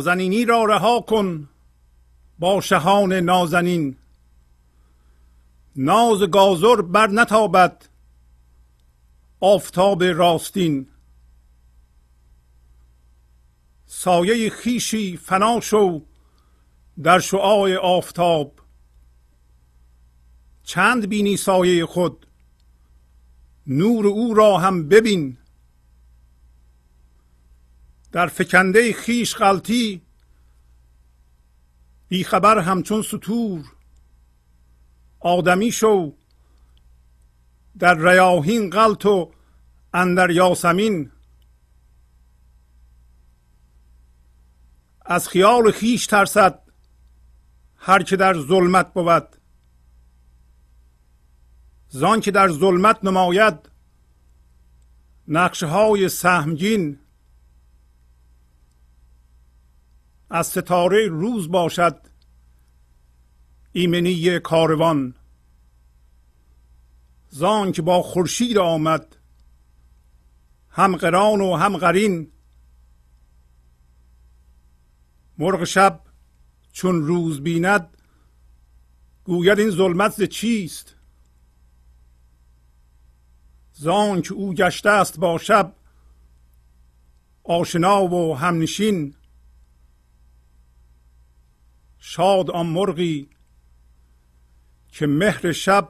نازنینی را رها کن با شهان نازنین. ناز گازر بر نتابد آفتاب راستین. سایه خیشی فنا شو در شعاع آفتاب. چند بینی سایه خود نور او را هم ببین. در فکنده خیش غلطی خبر همچون سطور آدمی شو در ریاهین غلط و اندر یاسمین. از خیال خیش ترسد هر که در ظلمت بود. زان که در ظلمت نماید نقشه های سهمگین. از ستاره روز باشد ایمنی کاروان. زان که با خورشید آمد هم قران و هم قرین. مرغ شب چون روز بیند گوید این ظلمت ز چیست؟ زان که او گشته است با شب آشنا و همنشین. شاد آن مرغی که مهر شب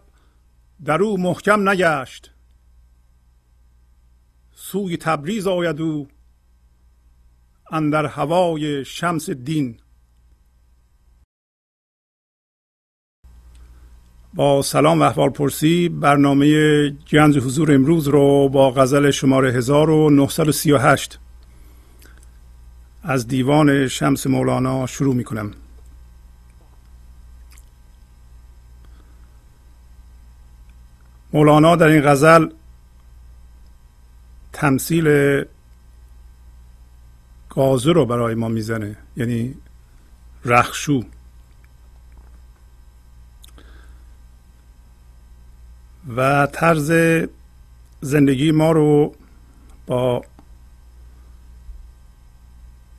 در او محکم نگشت. سوی تبریز آید او اندر هوای شمس دین. با سلام و احوال پرسی برنامه گنج حضور امروز رو با غزل شماره 1938 از دیوان شمس مولانا شروع می کنم مولانا در این غزل تمثیل گازه رو برای ما می‌زنه یعنی رخشو. و طرز زندگی ما رو با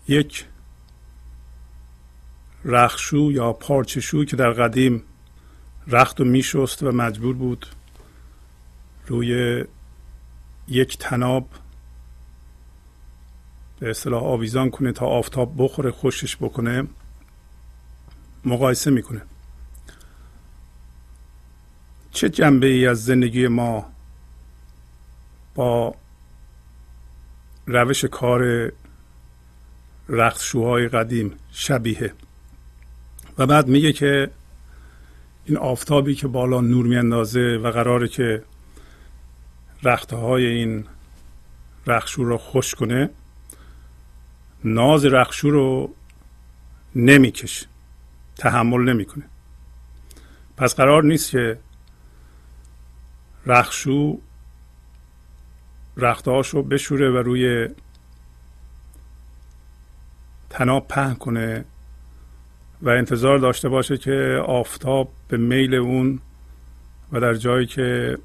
یک رخشو یا پارچشو که در قدیم رخت و میشست و مجبور بود روی یک تناب به اصطلاح آویزان کنه تا آفتاب بخوره خوشش بکنه مقایسه می‌کنه. چه جنبه ای از زندگی ما با روش کار رختشوهای قدیم شبیه؟ و بعد میگه که این آفتابی که بالا نور میاندازه و قراره که رخته های این رخشو رو خوش کنه ناز رخشو رو نمی‌کشه تحمل نمی‌کنه. پس قرار نیست که رخشو رختهاش رو بشوره و روی تناب پهن کنه و انتظار داشته باشه که آفتاب به میل اون و در جایی که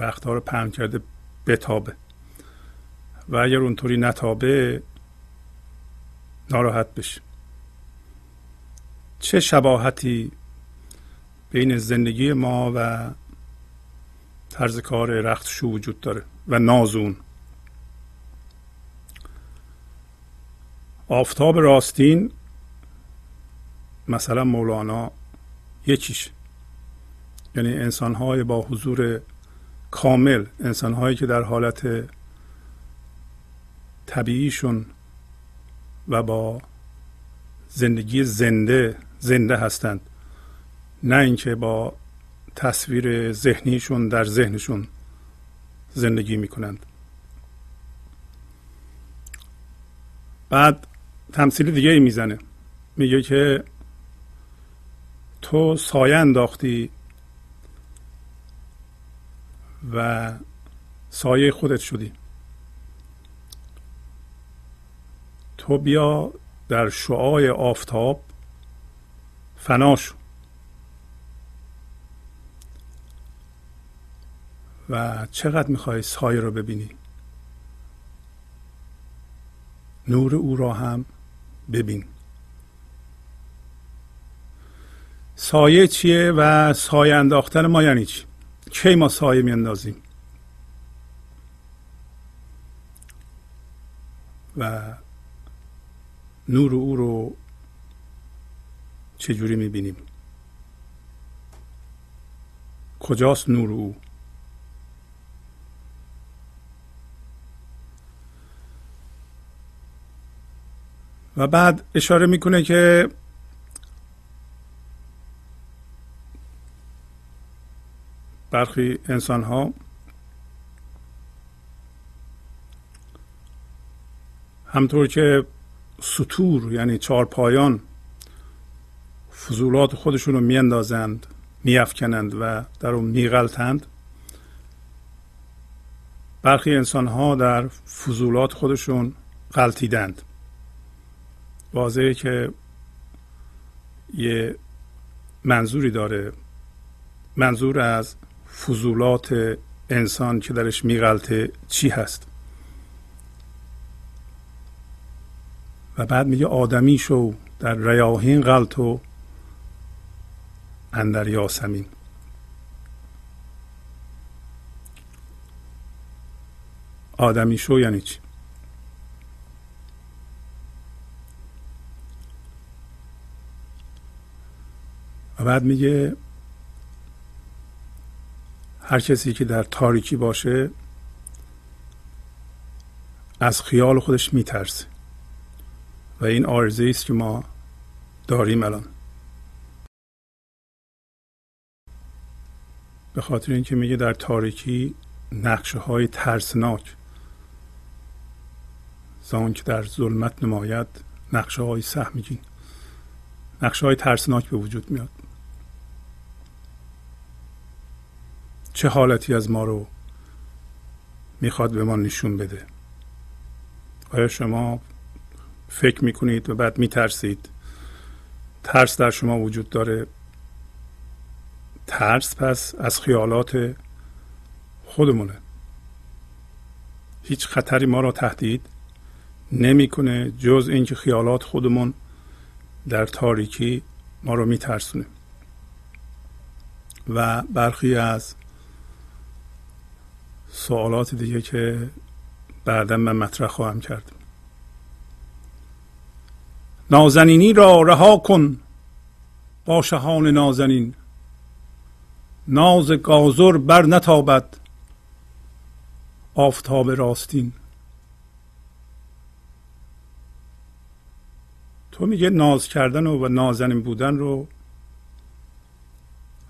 رختها رو پهن کرده بتابه. و اگر اونطوری نتابه ناراحت بشه. چه شباهتی بین زندگی ما و طرز کار رختشو وجود داره و نازون آفتاب راستین مثلا مولانا یکیش یعنی انسانهای با حضور کامل انسانهایی که در حالت طبیعیشون و با زندگی زنده زنده هستند. نه اینکه با تصویر ذهنیشون در ذهنشون زندگی می‌کنند. بعد تمثیل دیگه ای می‌زنه. میگه که تو سایه انداختی و سایه خودت شدی. تو بیا در شعاع آفتاب فنا شو. و چقدر می‌خوای سایه رو ببینی؟ نور او را هم ببین. سایه چیه و سایه انداختن ما یعنی چی؟ کی ما سایه میاندازیم؟ و نور او رو چجوری می‌بینیم؟ کجاست نور او؟ و بعد اشاره می‌کنه که برخی انسان ها همطور که سطور یعنی چهار پایان فضولات خودشون رو میاندازند میافکنند و در اون میغلطند برخی انسان ها در فضولات خودشون غلطیدند. واضحه که یه منظوری داره. منظور از فضولات انسان که درش میغلطه چی هست؟ و بعد میگه آدمی شو در ریاهین غلط و اندر یاسمین. آدمی شو یعنی چی؟ و بعد میگه هر کسی که در تاریکی باشه از خیال خودش میترسه. و این آرزه است که ما داریم الان. به خاطر اینکه میگه در تاریکی نقشه های ترسناک زان که در ظلمت نماید نقشه های سهمگین نقشه های ترسناک به وجود میاد. چه حالتی از ما رو می‌خواد به ما نشون بده؟ آیا شما فکر می‌کنید و بعد میترسید؟ ترس در شما وجود داره؟ ترس پس از خیالات خودمونه. هیچ خطری ما را تهدید نمی‌کنه جز اینکه خیالات خودمون در تاریکی ما رو میترسونه. و برخی از سوالات دیگه که بعدا من مطرح خواهم کرد. نازنینی را رها کن با شهان نازنین. ناز گازر بر نتابد آفتاب راستین. تو میگه ناز کردن و نازنین بودن رو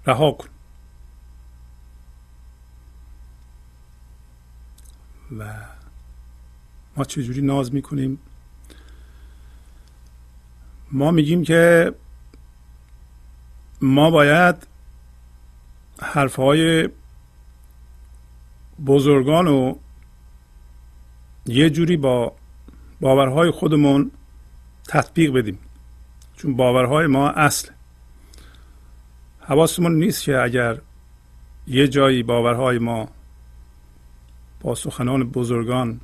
رها کن. و ما چجوری ناز می‌کنیم؟ ما میگیم که ما باید حرفهای بزرگان رو یه جوری با باورهای خودمون تطبیق بدیم. چون باورهای ما اصل. حواسمون نیست که اگر یه جایی باورهای ما با سخنان بزرگان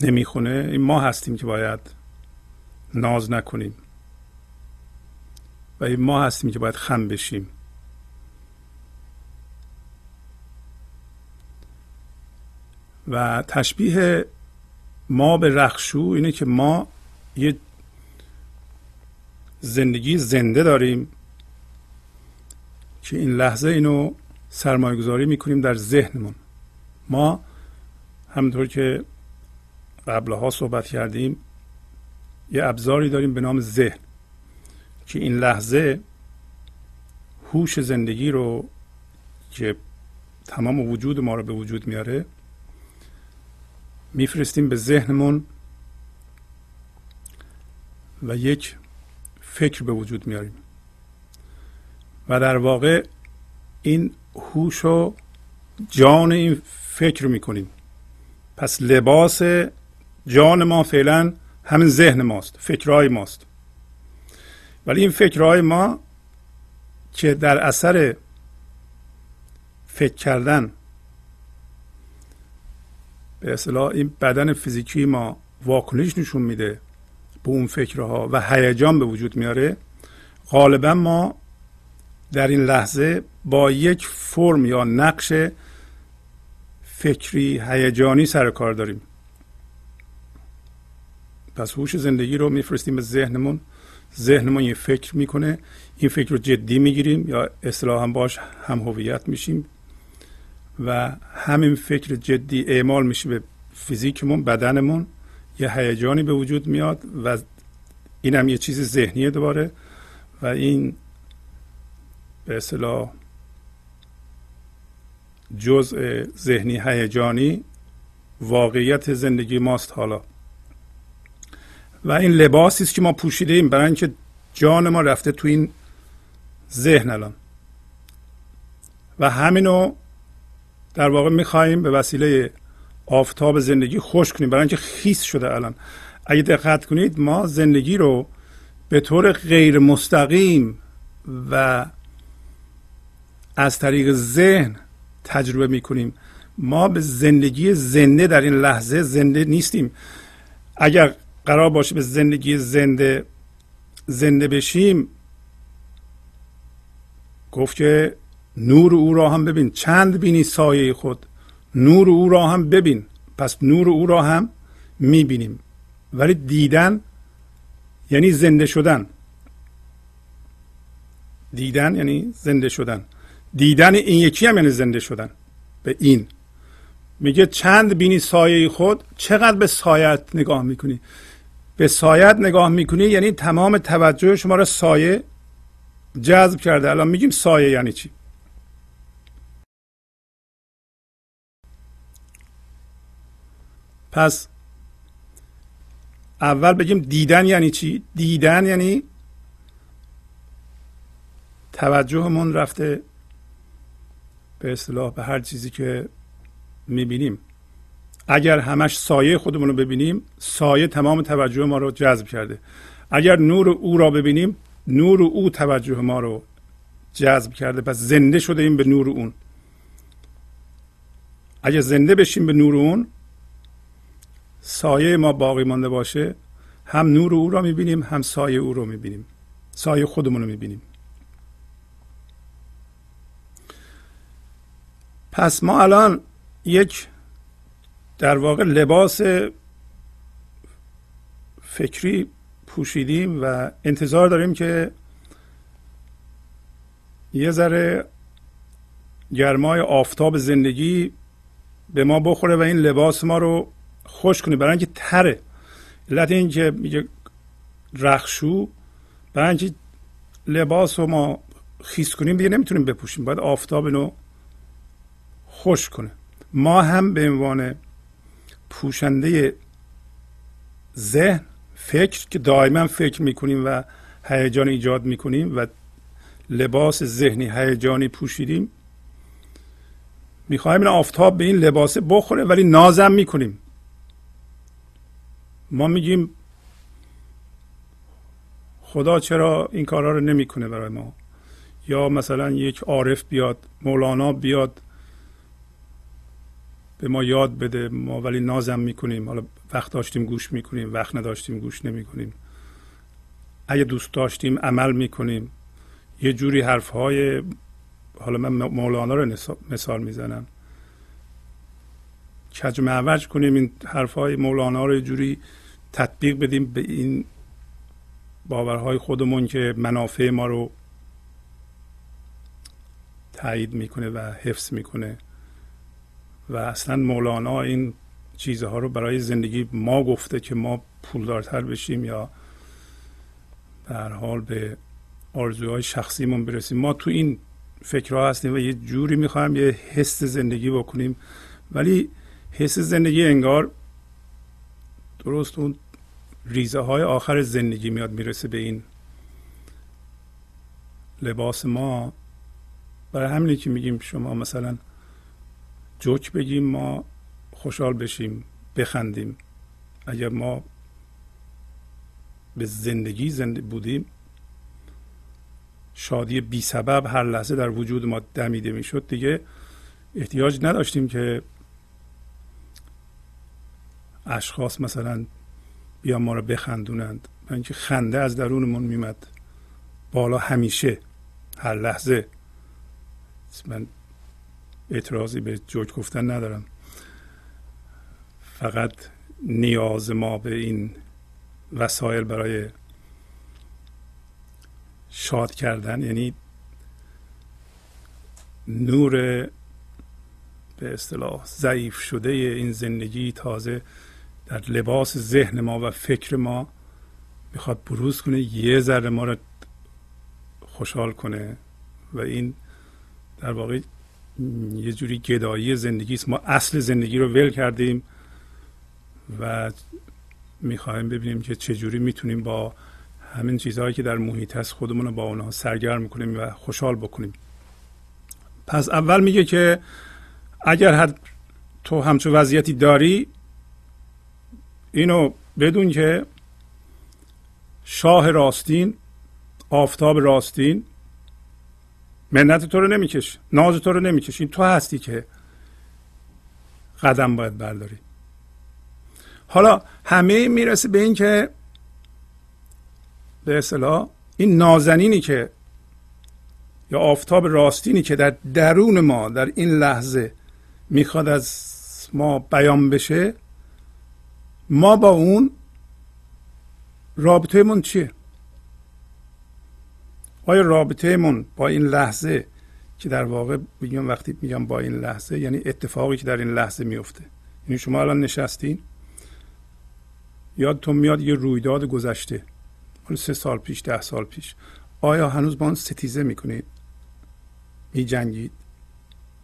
نمی‌خونه. این ما هستیم که باید ناز نکنیم و این ما هستیم که باید خم بشیم. و تشبیه ما به رخشو اینه که ما یه زندگی زنده داریم که این لحظه اینو سرمایه گذاری می‌کنیم در ذهنمون. ما همونطور که قبلها صحبت کردیم یه ابزاری داریم به نام ذهن که این لحظه هوش زندگی رو که تمام وجود ما رو به وجود میاره میفرستیم به ذهنمون و یک فکر به وجود میاریم. و در واقع این هوش رو جان این فکر می‌کنیم. پس لباس جان ما فعلا همین ذهن ماست فکرهای ماست. ولی این فکرهای ما که در اثر فکر کردن به اصطلاح این بدن فیزیکی ما واکنش نشون میده به اون فکرها و هیجان به وجود میاره غالبا ما در این لحظه با یک فرم یا نقش فکری هیجانی سر کار داریم. پس هوش زندگی رو میفرستیم به ذهنمون. ذهنمون یه فکر می‌کنه. این فکر رو جدی می‌گیریم یا اصطلاحا باش هم هویت میشیم. و همین فکر جدی اعمال میشه به فیزیکمون بدنمون. یه هیجانی به وجود میاد و این هم یه چیز ذهنیه دوباره. و این به اصطلاح جزء ذهنی هیجانی واقعیت زندگی ماست حالا. و این لباسی است که ما پوشیده ایم برای اینکه جان ما رفته تو این ذهن الان. و همینو در واقع می‌خواهیم به وسیله آفتاب زندگی خوش کنیم. برای اینکه خیس شده الان. اگه دقت کنید ما زندگی رو به طور غیر مستقیم و از طریق ذهن تجربه می‌کنیم. ما به زندگی زنده در این لحظه زنده نیستیم. اگر قرار باشه به زندگی زنده زنده بشیم گفت که نور او را هم ببین. چند بینی سایه خود؟ نور او را هم ببین. پس نور او را هم می‌بینیم. ولی دیدن یعنی زنده شدن. دیدن یعنی زنده شدن. دیدن این یکی هم یعنی زنده شدن. به این. میگه چند بینی سایه خود؟ چقدر به سایت نگاه می‌کنی؟ به سایت نگاه می‌کنی یعنی تمام توجه شما را سایه جذب کرده. الان میگیم سایه یعنی چی؟ پس اول بگیم دیدن یعنی چی؟ دیدن یعنی توجهمون رفته به اصطلاح به هر چیزی که می‌بینیم. اگر همش سایه خودمون رو ببینیم سایه تمام توجه ما رو جذب کرده. اگر نور او را ببینیم نور او توجه ما رو جذب کرده. پس زنده شده ایم به نور اون. اگر زنده بشیم به نور اون سایه ما باقی مانده باشه. هم نور او را می‌بینیم هم سایه او رو می‌بینیم. سایه خودمون رو می‌بینیم. پس ما الان یک در واقع لباس فکری پوشیدیم و انتظار داریم که یه ذره گرمای آفتاب زندگی به ما بخوره و این لباس ما رو خوش کنه. برای اینکه تره. علت این که میگه رخشو برای اینکه لباس رو ما خیس کنیم دیگه نمی‌تونیم بپوشیم. باید آفتاب اینو خوش کنه. ما هم به عنوان پوشنده ذهن فکر که دائما فکر می‌کنیم و هیجان ایجاد می‌کنیم و لباس ذهنی هیجانی پوشیدیم می‌خوایم این آفتاب به این لباس بخوره ولی نازم می‌کنیم. ما میگیم خدا چرا این کارها رو نمی‌کنه برای ما؟ یا مثلا یک عارف بیاد مولانا بیاد به ما یاد بده ما ولی نازم می‌کنیم. حالا وقت داشتیم گوش می‌کنیم وقت نداشتیم گوش نمی‌کنیم. اگه دوست داشتیم عمل می‌کنیم. یه جوری حرف های حالا من مولانا رو مثال می‌زنم. کج معوج کنیم این حرف های مولانا رو یه جوری تطبیق بدیم به این باورهای خودمون که منافع ما رو تایید می‌کنه و حفظ می‌کنه. و اصلا مولانا این چیزها رو برای زندگی ما گفته که ما پولدارتر بشیم یا در حال به آرزوهای شخصیمون برسیم. ما تو این فکرها هستیم و یه جوری می‌خوایم یه حس زندگی بکنیم. ولی حس زندگی انگار درست اون ریزه های آخر زندگی میاد می‌رسه به این لباس ما. برای همینی که میگیم شما مثلا جوک بگیم ما خوشحال بشیم بخندیم. اگر ما به زندگی زنده بودیم شادی بی سبب هر لحظه در وجود ما دمیده می‌شد. دیگه احتیاج نداشتیم که اشخاص مثلا بیا ما رو بخندونند. اینکه خنده از درونمون میمد بالا همیشه هر لحظه. من اعتراضی به جوک گفتن ندارم. فقط نیاز ما به این وسایل برای شاد کردن یعنی نور به اصطلاح ضعیف شده این زندگی تازه در لباس ذهن ما و فکر ما می‌خواد بروز کنه یه ذره ما رو خوشحال کنه و این در واقع یه جوری گدایی زندگی است. ما اصل زندگی رو ول کردیم و می‌خوایم ببینیم که چجوری می‌تونیم با همین چیزهایی که در محیط هست خودمون رو با اونها سرگرم کنیم و خوشحال بکنیم. پس اول میگه که اگر هر تو همچون وضعیتی داری اینو بدون که شاه راستین آفتاب راستین منت تو رو نمیکش ناز تو رو نمیکش. این تو هستی که قدم باید برداری. حالا همه می‌رسه به این که به اصطلاح این نازنینی که یا آفتاب راستینی که در درون ما در این لحظه می‌خواد از ما بیان بشه ما با اون رابطه چیه؟ آیا رابطه من با این لحظه که در واقع میگم وقتی میگم با این لحظه یعنی اتفاقی که در این لحظه میفته. یعنی شما الان نشستین یادتون میاد یه رویداد گذشته مال سه سال پیش ده سال پیش. آیا هنوز با اون ستیزه می‌کنید؟ میجنگید؟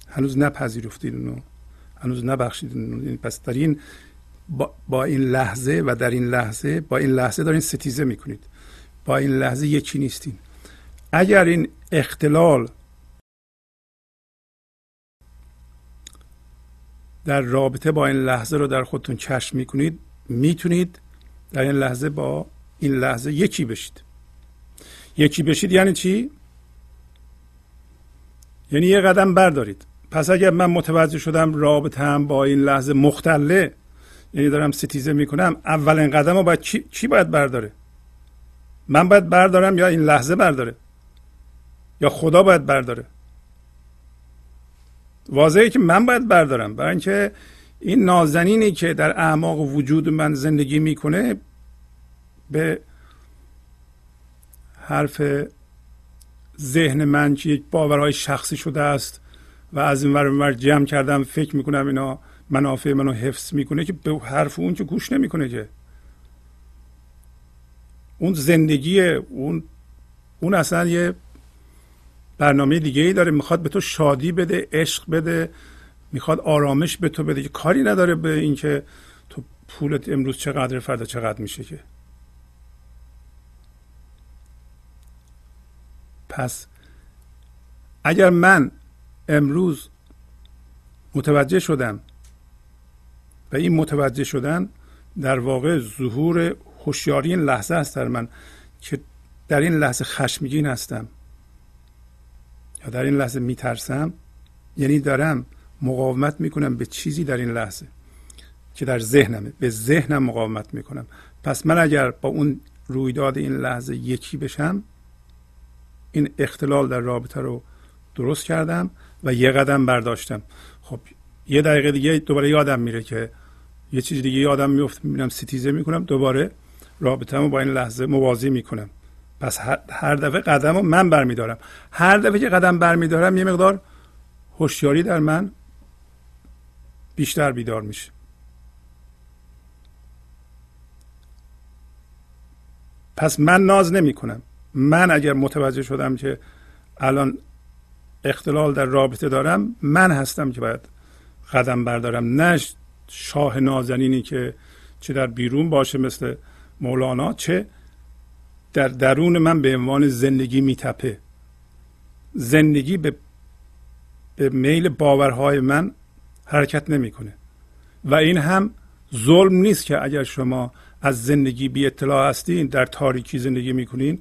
هنوز نپذیرفتید اونو؟ هنوز نبخشید اونو؟ یعنی پس در این با, با این لحظه و در این لحظه با این لحظه دارین ستیزه می‌کنید. با این لحظه یکی نیستین. اگر این اختلال در رابطه با این لحظه رو در خودتون کشف می‌کنید می‌تونید در این لحظه با این لحظه یکی بشید. یکی بشید یعنی چی؟ یعنی یه قدم بردارید. پس اگر من متوجه شدم رابطه هم با این لحظه مختله یعنی دارم ستیزه می‌کنم اولین قدم رو باید چی, چی باید برداره؟ من باید بردارم یا این لحظه برداره؟ یا خدا باید برداره؟ واضحه که من باید بردارم. برای اینکه این نازنینی که در اعماق وجود من زندگی می‌کنه به حرف ذهن من که یک باورهای شخصی شده است و از این ور جمع کردم فکر می‌کنم اینا منافع منو حفظ می‌کنه که به حرف اون که گوش نمی‌کنه که. اون زندگی اون اون اصلا یه برنامه دیگه ای داره می‌خواد به تو شادی بده عشق بده می‌خواد آرامش به تو بده که کاری نداره به اینکه تو پولت امروز چقدر فردا چقدر میشه که. پس اگر من امروز متوجه شدم و این متوجه شدن در واقع ظهور هوشیاری این لحظه است در من که در این لحظه خشمگین هستم. یا در این لحظه میترسم؟ یعنی دارم مقاومت می‌کنم به چیزی در این لحظه که در ذهنمه. به ذهنم مقاومت می‌کنم. پس من اگر با اون رویداد این لحظه یکی بشم این اختلال در رابطه رو درست کردم و یه قدم برداشتم. خب یه دقیقه دیگه دوباره یادم میره که یه چیز دیگه یادم میفته. می‌بینم ستیزه می‌کنم دوباره رابطه با این لحظه موازی می‌کنم. پس هر دفعه قدم رو من برمیدارم. هر دفعه که قدم برمیدارم یه مقدار هوشیاری در من بیشتر بیدار میشه. پس من ناز نمی کنم من اگر متوجه شدم که الان اختلال در رابطه دارم من هستم که باید قدم بردارم. نه شاه نازنینی که چه در بیرون باشه مثل مولانا چه در درون من به عنوان زندگی میتپه. زندگی به به میل باورهای من حرکت نمی‌کنه. و این هم ظلم نیست که اگر شما از زندگی بی اطلاع هستین در تاریکی زندگی می‌کنین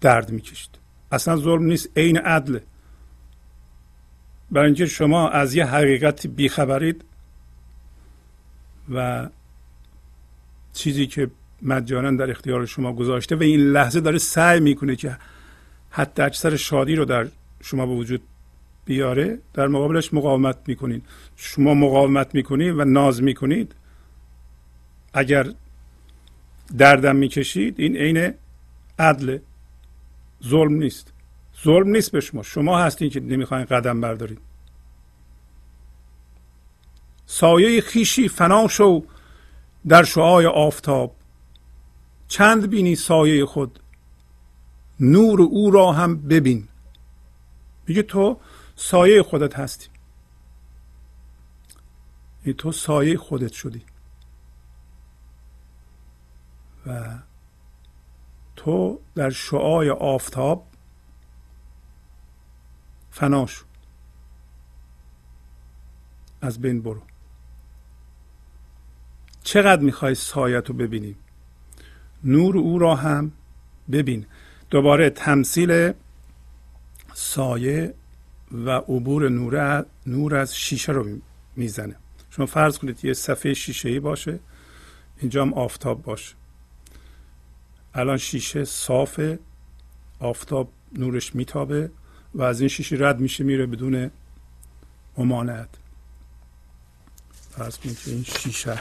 درد می‌کشید. اصلا ظلم نیست عین عدل. برای اینکه شما از یه حقیقتی بیخبرید و چیزی که مجانا در اختیار شما گذاشته و این لحظه داره سعی می‌کنه که حتی اکثر شادی رو در شما به وجود بیاره در مقابلش مقاومت می‌کنید شما مقاومت می‌کنید و ناز می‌کنید. اگر دردم می‌کشید این عین عدل. ظلم نیست. ظلم نیست به شما. شما هستین که نمی‌خواین قدم بردارید سایه خیشی فنا شو در شعای آفتاب. چند بینی سایه خود؟ نور او را هم ببین. میگه تو سایه خودت هستی. این تو سایه خودت شدی. و تو در شعای آفتاب فنا شو. از بین برو. چقدر می‌خوای سایت رو ببینیم نور او را هم ببین. دوباره تمثیل سایه و عبور نور نور از شیشه رو می‌زنه. شما فرض کنید یه صفحه شیشه ای باشه اینجا هم آفتاب باشه. الان شیشه صافه آفتاب نورش میتابه و از این شیشه رد میشه میره بدون ممانعت فرض کنید که این شیشه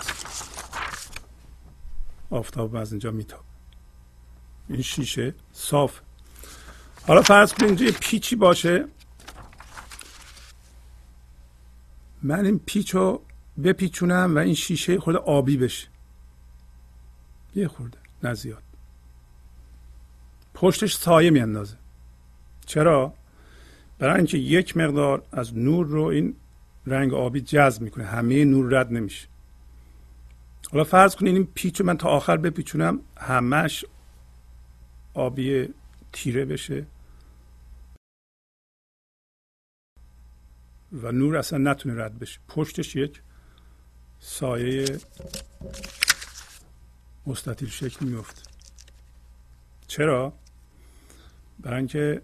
آفتاب از اینجا میتابه این شیشه صاف. حالا فرض کنید اینجا پیچی باشه. من این پیچ رو بپیچونم و این شیشه خود آبی بشه. یه خورده نزیاد پشتش سایه میاندازه. چرا؟ برای اینکه یک مقدار از نور رو این رنگ آبی جذب می‌کنه. همه نور رد نمیشه. حالا فرض کنید این پیچ من تا آخر بپیچونم همش آبی تیره بشه. و نور اصلا نتونه رد بشه. پشتش یک سایه مستطیل شکل میفته چرا؟ برای اینکه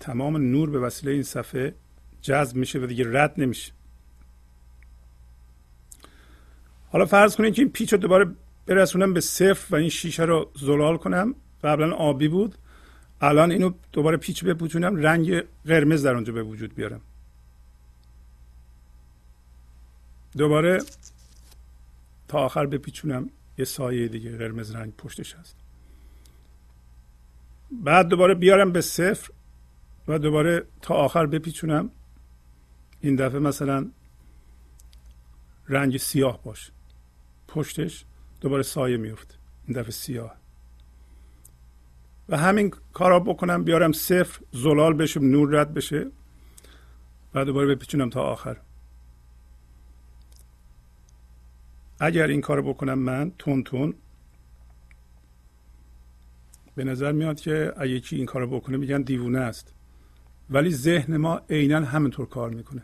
تمام نور به وسیله این صفحه جذب میشه و دیگه رد نمیشه. حالا فرض کنید که این پیچ رو دوباره برسونم به صفر و این شیشه رو زلال کنم. قبلا آبی بود. الان اینو دوباره پیچ بپوشونم رنگ قرمز در اونجا به وجود بیارم. دوباره تا آخر بپیچونم. یه سایه دیگه قرمز رنگ پشتش هست. بعد دوباره بیارم به صفر و دوباره تا آخر بپیچونم. این دفعه مثلا رنگ سیاه باشه. پشتش دوباره سایه میفته این دفعه سیاه. و همین کارا بکنم بیارم صفر زلال بشه نور رد بشه. و دوباره بپیچونم تا آخر. اگر این کار بکنم من تون تون به نظر میاد که اگه یکی این کار بکنه میگن دیوونه است. ولی ذهن ما عینا همینطور کار می‌کنه.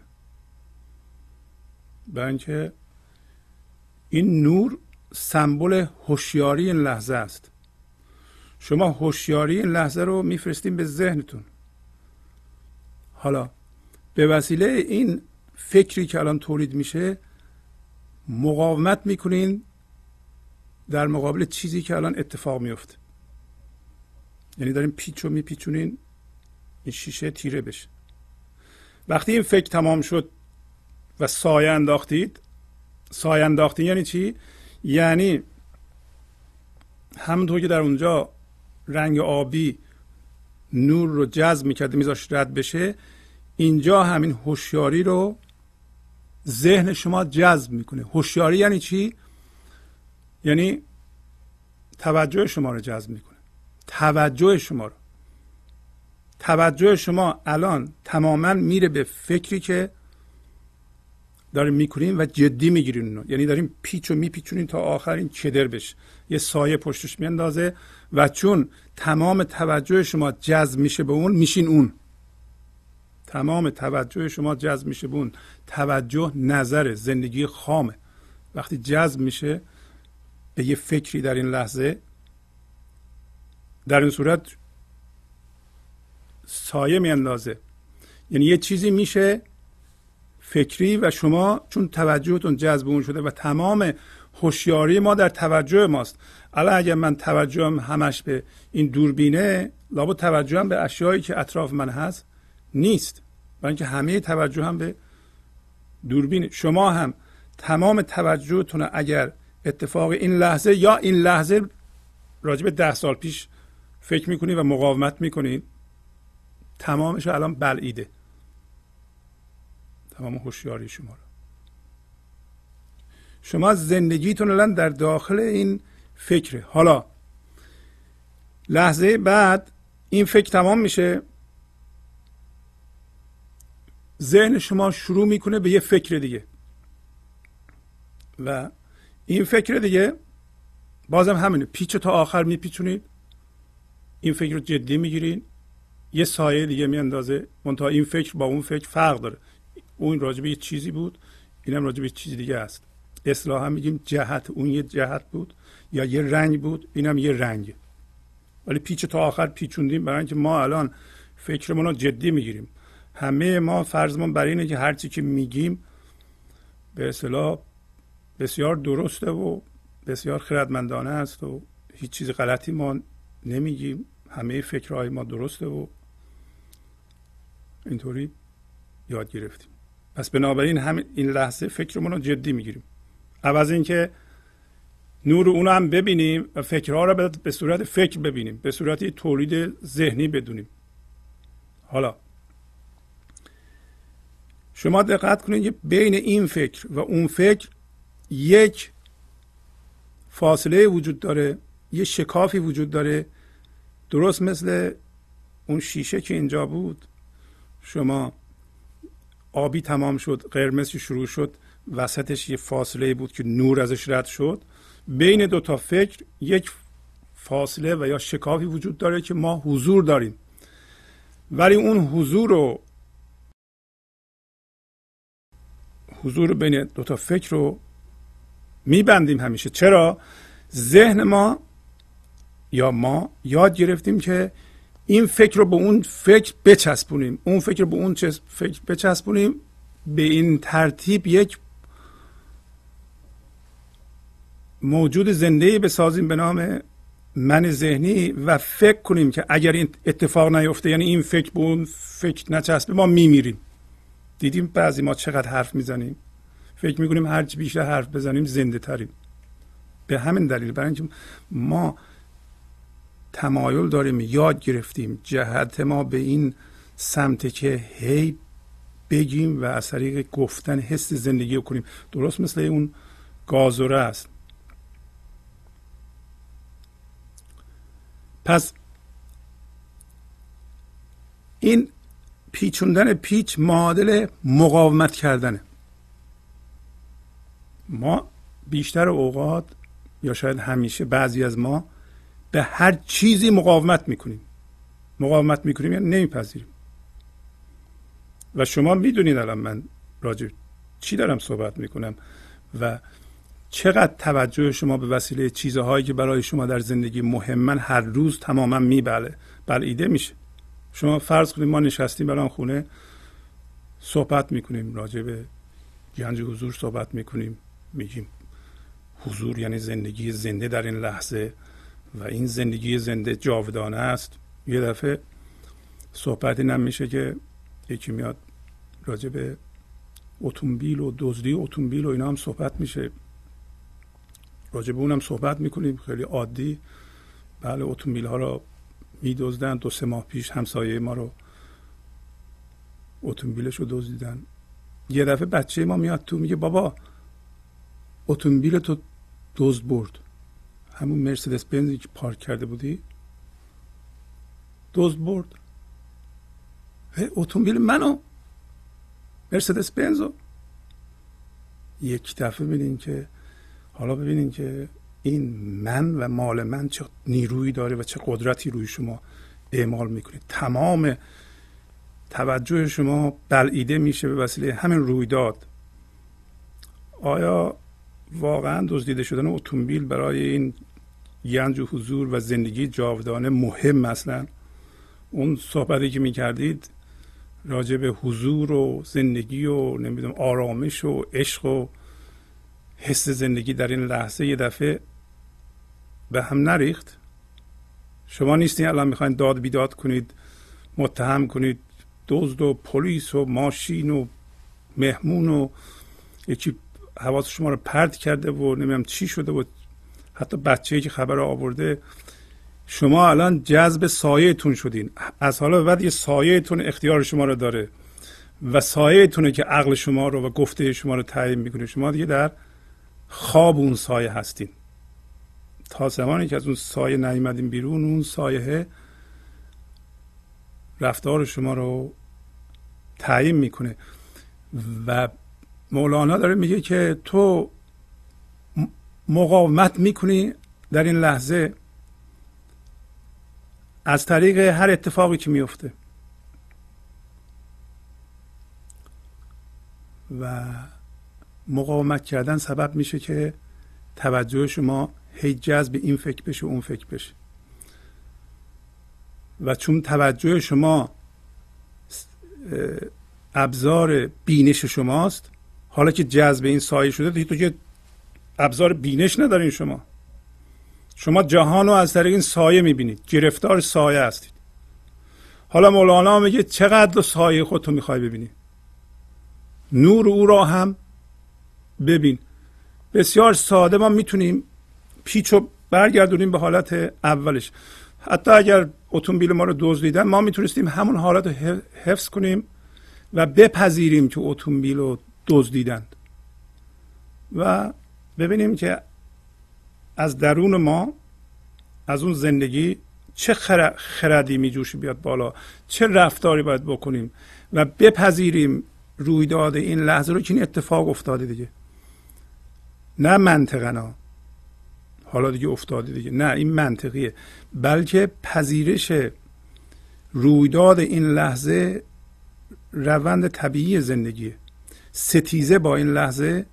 برای اینکه این نور سمبل هوشیاری این لحظه است. شما هوشیاری این لحظه رو میفرستین به ذهنتون. حالا به وسیله این فکری که الان تولید میشه مقاومت می‌کنین در مقابل چیزی که الان اتفاق میفته یعنی دارین پیچ رو میپیچونین این شیشه تیره بشه. وقتی این فکر تمام شد و سایه انداختید سایه انداختین یعنی چی؟ یعنی همونطور که در اونجا رنگ آبی نور رو جذب می‌کرده میذاشت رد بشه اینجا همین هوشیاری رو ذهن شما جذب می‌کنه. هوشیاری یعنی چی؟ یعنی توجه شما رو جذب می‌کنه. توجه شما رو. توجه شما الان تماما میره به فکری که داریم می‌کنیم و جدی می‌گیرین اونو. یعنی داریم پیچ و میپیچونیم تا آخرین چدر بشه. یه سایه پشتش میاندازه و چون تمام توجه شما جذب میشه به اون میشین اون. تمام توجه شما جذب میشه به اون. توجه نظر زندگی خامه. وقتی جذب میشه به یه فکری در این لحظه در این صورت سایه میاندازه. یعنی یه چیزی میشه فکری و شما چون توجهتون جذب اون شده و تمام هوشیاری ما در توجه ماست. الان اگر من توجهم همش به این دوربینه لابد توجهم به اشیایی که اطراف من هست نیست. برای اینکه همه توجه هم به دوربین شما هم تمام توجهتون اگر اتفاق این لحظه یا این لحظه راجب ده سال پیش فکر می‌کنید و مقاومت می‌کنید تمامش الان بلعیده. تمام هوشیاری شما رو شما زندگیتون الان در داخل این فکره. حالا لحظه بعد این فکر تمام میشه. ذهن شما شروع می‌کنه به یه فکر دیگه. و این فکر دیگه بازم همینه. پیچ تا آخر میپیچونید. این فکر رو جدی می‌گیرین یه سایه دیگه میاندازه. منتها این فکر با اون فکر فرق داره. اون راجبه یه چیزی بود اینم راجبه یه چیزی دیگه است. اصلاحا میگیم جهت اون یه جهت بود یا یه رنگ بود اینم یه رنگ. ولی پیچ تا آخر پیچوندیم برای اینکه ما الان فکرمون رو جدی می‌گیریم. همه ما فرضمون برای اینه که هرچی که میگیم به اصطلاح بسیار درسته و بسیار خردمندانه است و هیچ چیز غلطی ما نمیگیم. همه فکرهای ما درسته و اینطوری یاد گرفتیم. پس بنابراین همین این لحظه فکرمون رو جدی می‌گیریم. عوض اینکه نور اون هم ببینیم و فکرها رو به صورت فکر ببینیم به صورت تولید ذهنی بدونیم. حالا شما دقت کنید که بین این فکر و اون فکر یک فاصله وجود داره یه شکافی وجود داره. درست مثل اون شیشه که اینجا بود شما آبی تمام شد قرمزی شروع شد وسطش یه فاصله بود که نور ازش رد شد. بین دو تا فکر یک فاصله و یا شکافی وجود داره که ما حضور داریم. ولی اون حضور رو حضور بین دو تا فکر رو میبندیم همیشه. چرا؟ ذهن ما یا ما یاد گرفتیم که این فکر رو به اون فکر بچسبونیم. اون فکر رو به اون فکر بچسبونیم به این ترتیب یک موجود زنده بسازیم به نام من ذهنی و فکر کنیم که اگر این اتفاق نیفته یعنی این فکر به اون فکر نچسبه ما میمیریم. دیدیم بعضی ما چقدر حرف می‌زنیم. فکر می‌کنیم هرچی بیشتر حرف بزنیم زنده تریم. به همین دلیل برای اینکه ما تمایل داریم یاد گرفتیم جهت ما به این سمت که هی بگیم و از طریق گفتن حس زندگی رو کنیم. درست مثل اون گازوره است پس این پیچوندن پیچ معادل مقاومت کردنه. ما بیشتر اوقات یا شاید همیشه بعضی از ما به هر چیزی مقاومت می‌کنیم. مقاومت می‌کنیم یعنی نمیپذیریم. و شما می‌دونید الان من راجع چی دارم صحبت می‌کنم و چقدر توجه شما به وسیله چیزهایی که برای شما در زندگی مهمن هر روز تماما میبله بلعیده میشه. شما فرض کنید ما نشستیم برای خونه صحبت می‌کنیم راجع به گنج حضور صحبت می‌کنیم میگیم حضور یعنی زندگی زنده در این لحظه. و این زندگی زنده جاودانه است. یه دفعه صحبتی نمیشه که یکی میاد راجع به اتومبیل و دزدی اتومبیل و اینا هم صحبت میشه. راجع به اونم صحبت می‌کنیم. خیلی عادی. بله اتومبیل ها رو میدزدن. دو سه ماه پیش همسایه ما رو اتومبیلش رو دزدیدن. یه دفعه بچه ما میاد تو میگه بابا اتومبیل تو دزد برد. همون مرسدس بنزی که پارک کرده بودی؟ دزد برد. اتومبیل منو. مرسدس بنزو. یک دفعه ببینین که حالا ببینین که این من و مال من چه نیرویی داره و چه قدرتی روی شما اعمال می‌کنه. تمام توجه شما بلعیده میشه به وسیله همین رویداد. آیا واقعا دزدیده شدن اتومبیل برای این گنج و حضور و زندگی جاودانه مهم مثلا اون صحبتی که می‌کردید راجع به حضور و زندگی و نمی‌دونم آرامش و عشق و حس زندگی در این لحظه یه دفعه به هم نریخت. شما نیستین الان می‌خواین داد بیداد کنید متهم کنید. دزد و پلیس و ماشین و مهمون و یکی حواس شما رو پرد کرده و نمی‌دونم چی شده و حتی بچه که خبر آورده شما الان جذب سایهتون شدین. از حالا به بعد یه سایهتون اختیار شما رو داره و سایهتونه که عقل شما رو و گفته شما رو تعیین می‌کنه. شما دیگه در خواب اون سایه هستین. تا زمانی که از اون سایه نیومدین بیرون اون سایه رفتار شما رو تعیین می‌کنه. و مولانا داره میگه که تو مقاومت می‌کنی در این لحظه از طریق هر اتفاقی که میفته و مقاومت کردن سبب میشه که توجه شما هی جذب این فکر بشه اون فکر بشه. و چون توجه شما ابزار بینش شماست حالا که جذب این سایه شده دیگه تو ابزار بینش ندارین شما. شما جهان رو از طریق این سایه می‌بینید. گرفتار سایه هستید. حالا مولانا میگه چقدر سایه خودتو می‌خوای ببینی؟ نور او را هم ببین. بسیار ساده ما می‌تونیم پیچ رو برگردونیم به حالت اولش. حتی اگر اتومبیل ما رو دزدیدن ما می‌تونستیم همون حالت رو حفظ کنیم و بپذیریم که اتومبیل رو دزدیدند. و ببینیم که از درون ما از اون زندگی چه خردی می جوشی بیاد بالا؟ چه رفتاری باید بکنیم و بپذیریم رویداد این لحظه رو که این اتفاق افتاده دیگه. نه منطقنا حالا دیگه افتاده دیگه. نه این منطقیه. بلکه پذیرش رویداد این لحظه روند طبیعی زندگیه. ستیزه با این لحظه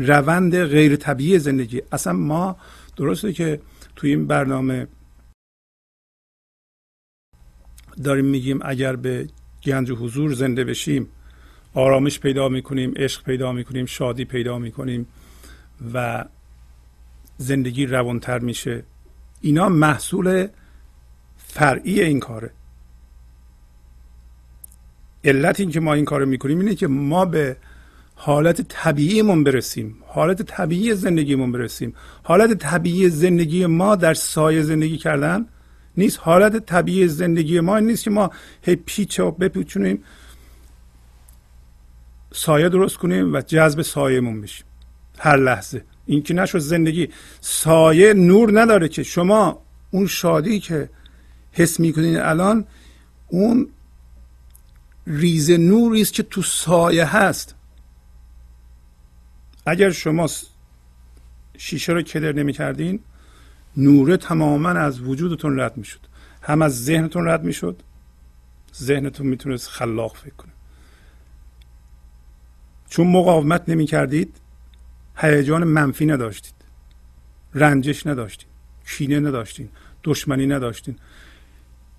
روند غیر طبیعی زندگی. اصلا ما درسته که توی این برنامه داریم میگیم اگر به گنج و حضور زنده بشیم آرامش پیدا می‌کنیم عشق پیدا می‌کنیم شادی پیدا می‌کنیم و زندگی روانتر میشه. اینا محصول فرعی این کاره. علت این که ما این کارو می‌کنیم اینه که ما به حالت طبیعیمون برسیم. حالت طبیعی زندگیمون برسیم. حالت طبیعی زندگی ما در سایه زندگی کردن نیست. حالت طبیعی زندگی ما نیست که ما هی پیچ و بپیچونیم سایه درست کنیم و جذب سایهمون بشیم. هر لحظه. این که نشد زندگی. سایه نور نداره که شما اون شادی که حس می‌کنین الان اون ریز نوری است که تو سایه هست. اگر شما شیشه رو کدر نمی کردین نوره تماما از وجودتون رد می شد هم از ذهنتون رد می شد ذهنتون می‌تونست خلاق فکر کنه. چون مقاومت نمی کردید هیجان منفی نداشتید. رنجش نداشتید. کینه نداشتین دشمنی نداشتین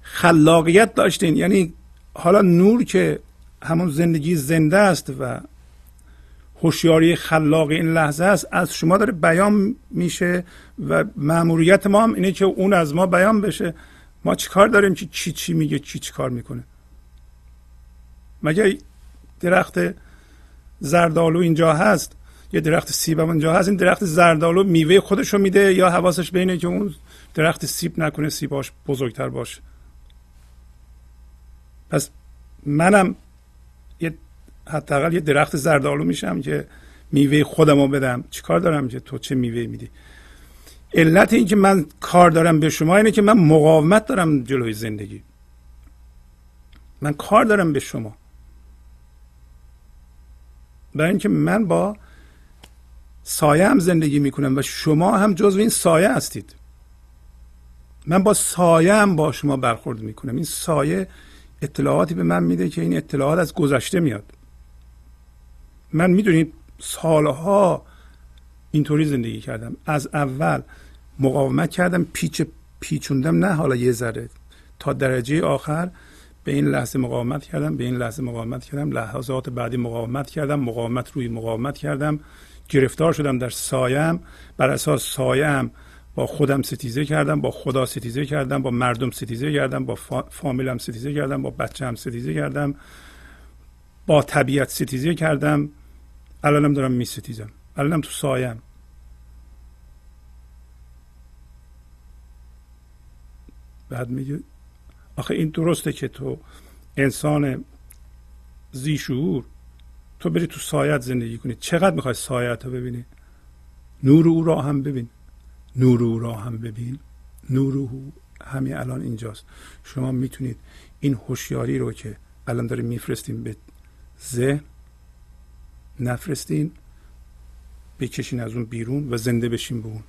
خلاقیت داشتین. یعنی حالا نور که همون زندگی زنده است و هوشیاری خلاق این لحظه است از شما داره بیان میشه و مأموریت ما هم اینه که اون از ما بیان بشه. ما چیکار داریم؟ که چی چی میگه؟ چی چی کار می‌کنه؟ مگه درخت زردالو اینجا هست؟ یه درخت سیب هم اینجا هست. این درخت زردالو میوه خودشو میده یا حواسش بینه که اون درخت سیب نکنه سیباش بزرگتر باشه؟ پس منم حداقل یه درخت زردالو میشم که میوه خودم رو بدم. چیکار دارم که تو چه میوه میدی؟ علت این که من کار دارم به شما اینه که من مقاومت دارم جلوی زندگی. من کار دارم به شما. برای اینکه من با سایه هم زندگی می‌کنم و شما هم جزو این سایه هستید. من با سایه هم با شما برخورد می‌کنم. این سایه اطلاعاتی به من میده که این اطلاعات از گذشته میاد. من می‌دونید سالها اینطوری زندگی کردم. از اول مقاومت کردم پیچ پیچوندم نه حالا یه ذره. تا درجه آخر به این لحظه مقاومت کردم به این لحظه مقاومت کردم. لحظات بعدی مقاومت کردم مقاومت روی مقاومت کردم. گرفتار شدم در سایم. بر اساس سایم با خودم ستیزه کردم با خدا ستیزه کردم با مردم ستیزه کردم با فامیلم ستیزه کردم با بچه هم ستیزه کردم. با طبیعت ستیزه کردم. الانم دارم می ستیزم الانم تو سایم بعد میگه آخه این درسته که تو انسان زیشور تو بری تو سایت زندگی کنی. چقدر می‌خوای سایت رو ببینی؟ نور او را هم ببین. نور او را هم ببین. نور او همین الان اینجاست. شما می‌تونید این هوشیاری رو که الان داریم میفرستیم به ذهن نفرستین بکشین از اون بیرون و زنده بشین به اون.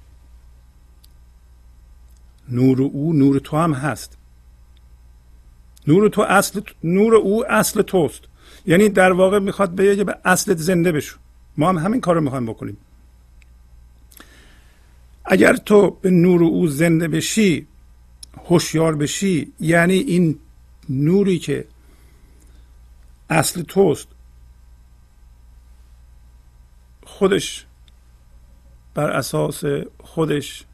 نور او نور تو هم هست. نور تو اصل نور او اصل توست. یعنی در واقع می‌خواد بگه به اصلت زنده بشو. ما هم همین کار رو می‌خوایم بکنیم. اگر تو به نور او زنده بشی هوشیار بشی یعنی این نوری که اصل توست خودش بر اساس خودش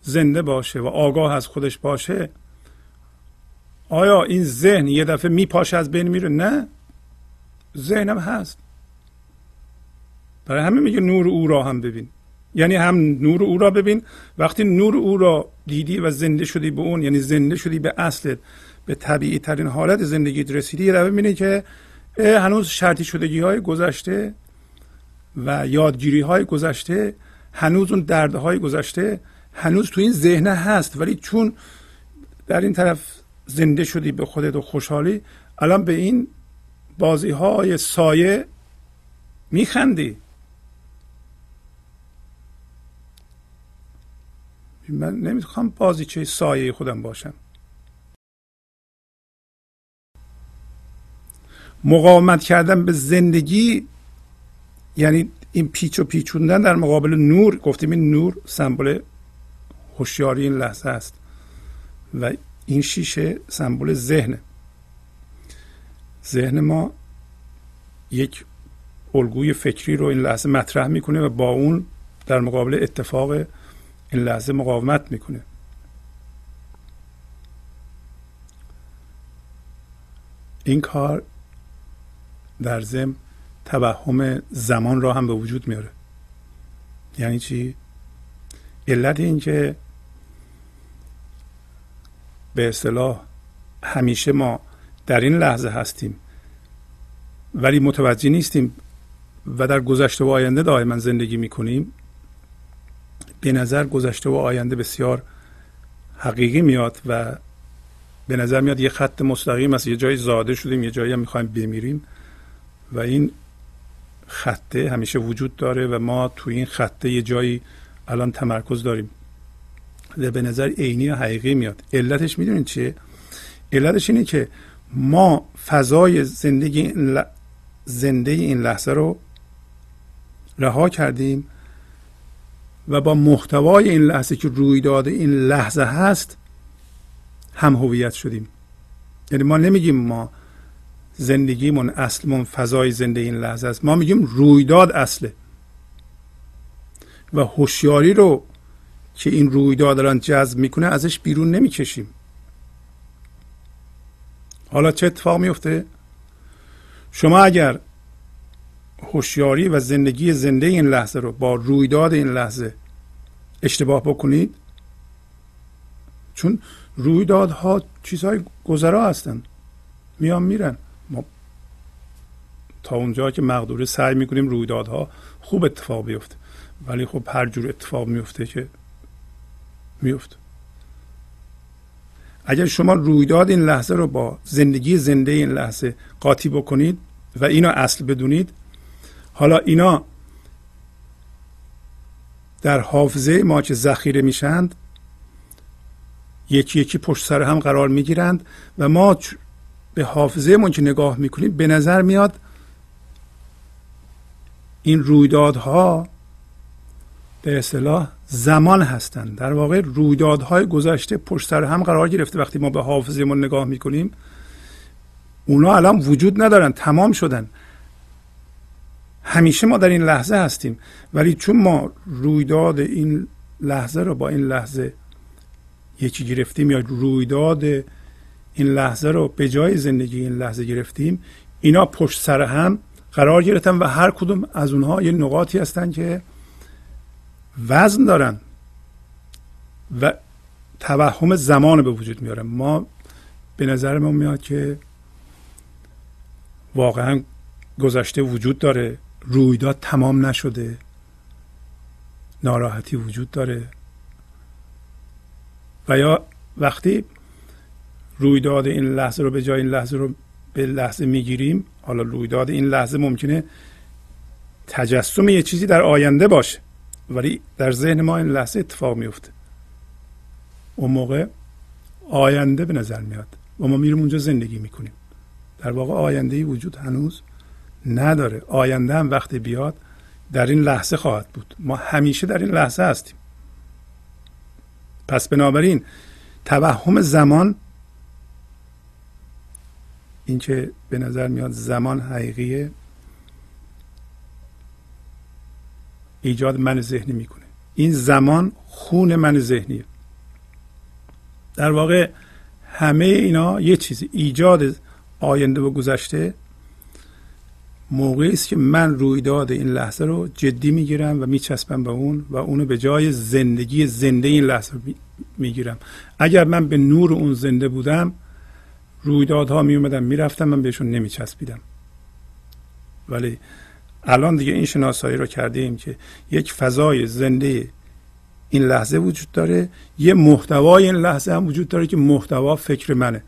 زنده باشه و آگاه از خودش باشه آیا این ذهن یه دفعه میپاشه از بین میره؟ نه. ذهنم هست. برای همه میگه نور او را هم ببین. یعنی هم نور او را ببین. وقتی نور او را دیدی و زنده شدی به اون یعنی زنده شدی به اصلت به طبیعی ترین حالت زندگیت رسیدی یه دفعه که هنوز شرطی شدگی های گذشته و یادگیری های گذشته هنوز اون دردهای گذشته هنوز تو این ذهنه هست. ولی چون در این طرف زنده شدی به خودت و خوشحالی الان به این بازی های سایه میخندی. من نمی‌خوام بازی چه سایه خودم باشم. مقاومت کردن به زندگی یعنی این پیچ و پیچوندن در مقابل نور گفتیم این نور سمبل هوشیاری این لحظه است. و این شیشه سمبل ذهنه. ذهن ما یک الگوی فکری رو این لحظه مطرح می‌کنه و با اون در مقابل اتفاق این لحظه مقاومت می‌کنه. این کار در ضمن توهم زمان را هم به وجود میاره. یعنی چی؟ علت این که به اصطلاح همیشه ما در این لحظه هستیم ولی متوجه نیستیم و در گذشته و آینده دائما زندگی می‌کنیم. به نظر گذشته و آینده بسیار حقیقی میاد و به نظر میاد یه خط مستقیم است یه جایی زاده شدیم یه جایی هم می‌خوایم بمیریم. و این خطه همیشه وجود داره و ما تو این خطه یه جایی الان تمرکز داریم. به نظر عینی و حقیقی میاد. علتش می‌دونید چیه؟ علتش اینه که ما فضای زندگی این زنده این لحظه رو رها کردیم و با محتوای این لحظه که روی داده این لحظه هست هم هویت شدیم. یعنی ما نمیگیم ما زندگیمون اصلمون فضای زنده این لحظه است. ما میگیم رویداد اصله. و هوشیاری رو که این رویداد الان جذب می‌کنه ازش بیرون نمی‌کشیم. حالا چه اتفاق میفته شما اگر هوشیاری و زندگی زنده این لحظه رو با رویداد این لحظه اشتباه بکنید چون رویدادها چیزهای گذرا هستن. میان میرن. تا اونجا که مقدوره سعی می‌کنیم رویدادها خوب اتفاق بیفته. ولی خب هر جور اتفاق میفته که میفته اگر شما رویداد این لحظه رو با زندگی زنده این لحظه قاطی بکنید و اینو اصل بدونید حالا اینا در حافظه ما که ذخیره میشند یکی یکی پشت سر هم قرار می‌گیرند و ما به حافظه ما که نگاه می‌کنیم به نظر میاد این رویدادها به اصطلاح زمان هستند. در واقع رویدادهای گذشته پشت سر هم قرار گرفته. وقتی ما به حافظهمون نگاه می‌کنیم اونا الان وجود ندارن تمام شدن. همیشه ما در این لحظه هستیم. ولی چون ما رویداد این لحظه رو با این لحظه یکی گرفتیم یا رویداد این لحظه رو به جای زندگی این لحظه گرفتیم اینا پشت سر هم قرار گرفتن و هر کدوم از اونها یه نقاطی هستن که وزن دارن و توهم زمان به وجود میارن ما به نظر ما میاد که واقعا گذشته وجود داره رویداد تمام نشده ناراحتی وجود داره. و یا وقتی رویداد این لحظه رو به جای این لحظه رو به لحظه می‌گیریم. حالا رویداد این لحظه ممکنه تجسم یه چیزی در آینده باشه ولی در ذهن ما این لحظه اتفاق میفته. اون موقع آینده به نظر میاد و ما میریم اونجا زندگی می‌کنیم. در واقع آینده ای وجود هنوز نداره. آینده هم وقتی بیاد در این لحظه خواهد بود. ما همیشه در این لحظه هستیم. پس بنابراین توهم زمان اینکه به نظر میاد زمان حقیقیه؟ ایجاد من ذهنی می‌کنه. این زمان خون من ذهنیه. در واقع همه اینا یه چیزی. ایجاد آینده و گذشته موقعی است که من رویداد این لحظه رو جدی می‌گیرم و میچسبم به اون و اونو به جای زندگی زنده این لحظه می‌گیرم. اگر من به نور اون زنده بودم رویدادها می اومدن می‌رفتم من بهشون نمیچسبیدم. ولی الان دیگه این شناسایی رو کردیم که یک فضای زنده این لحظه وجود داره یه محتوای این لحظه هم وجود داره که محتوا فکر منه.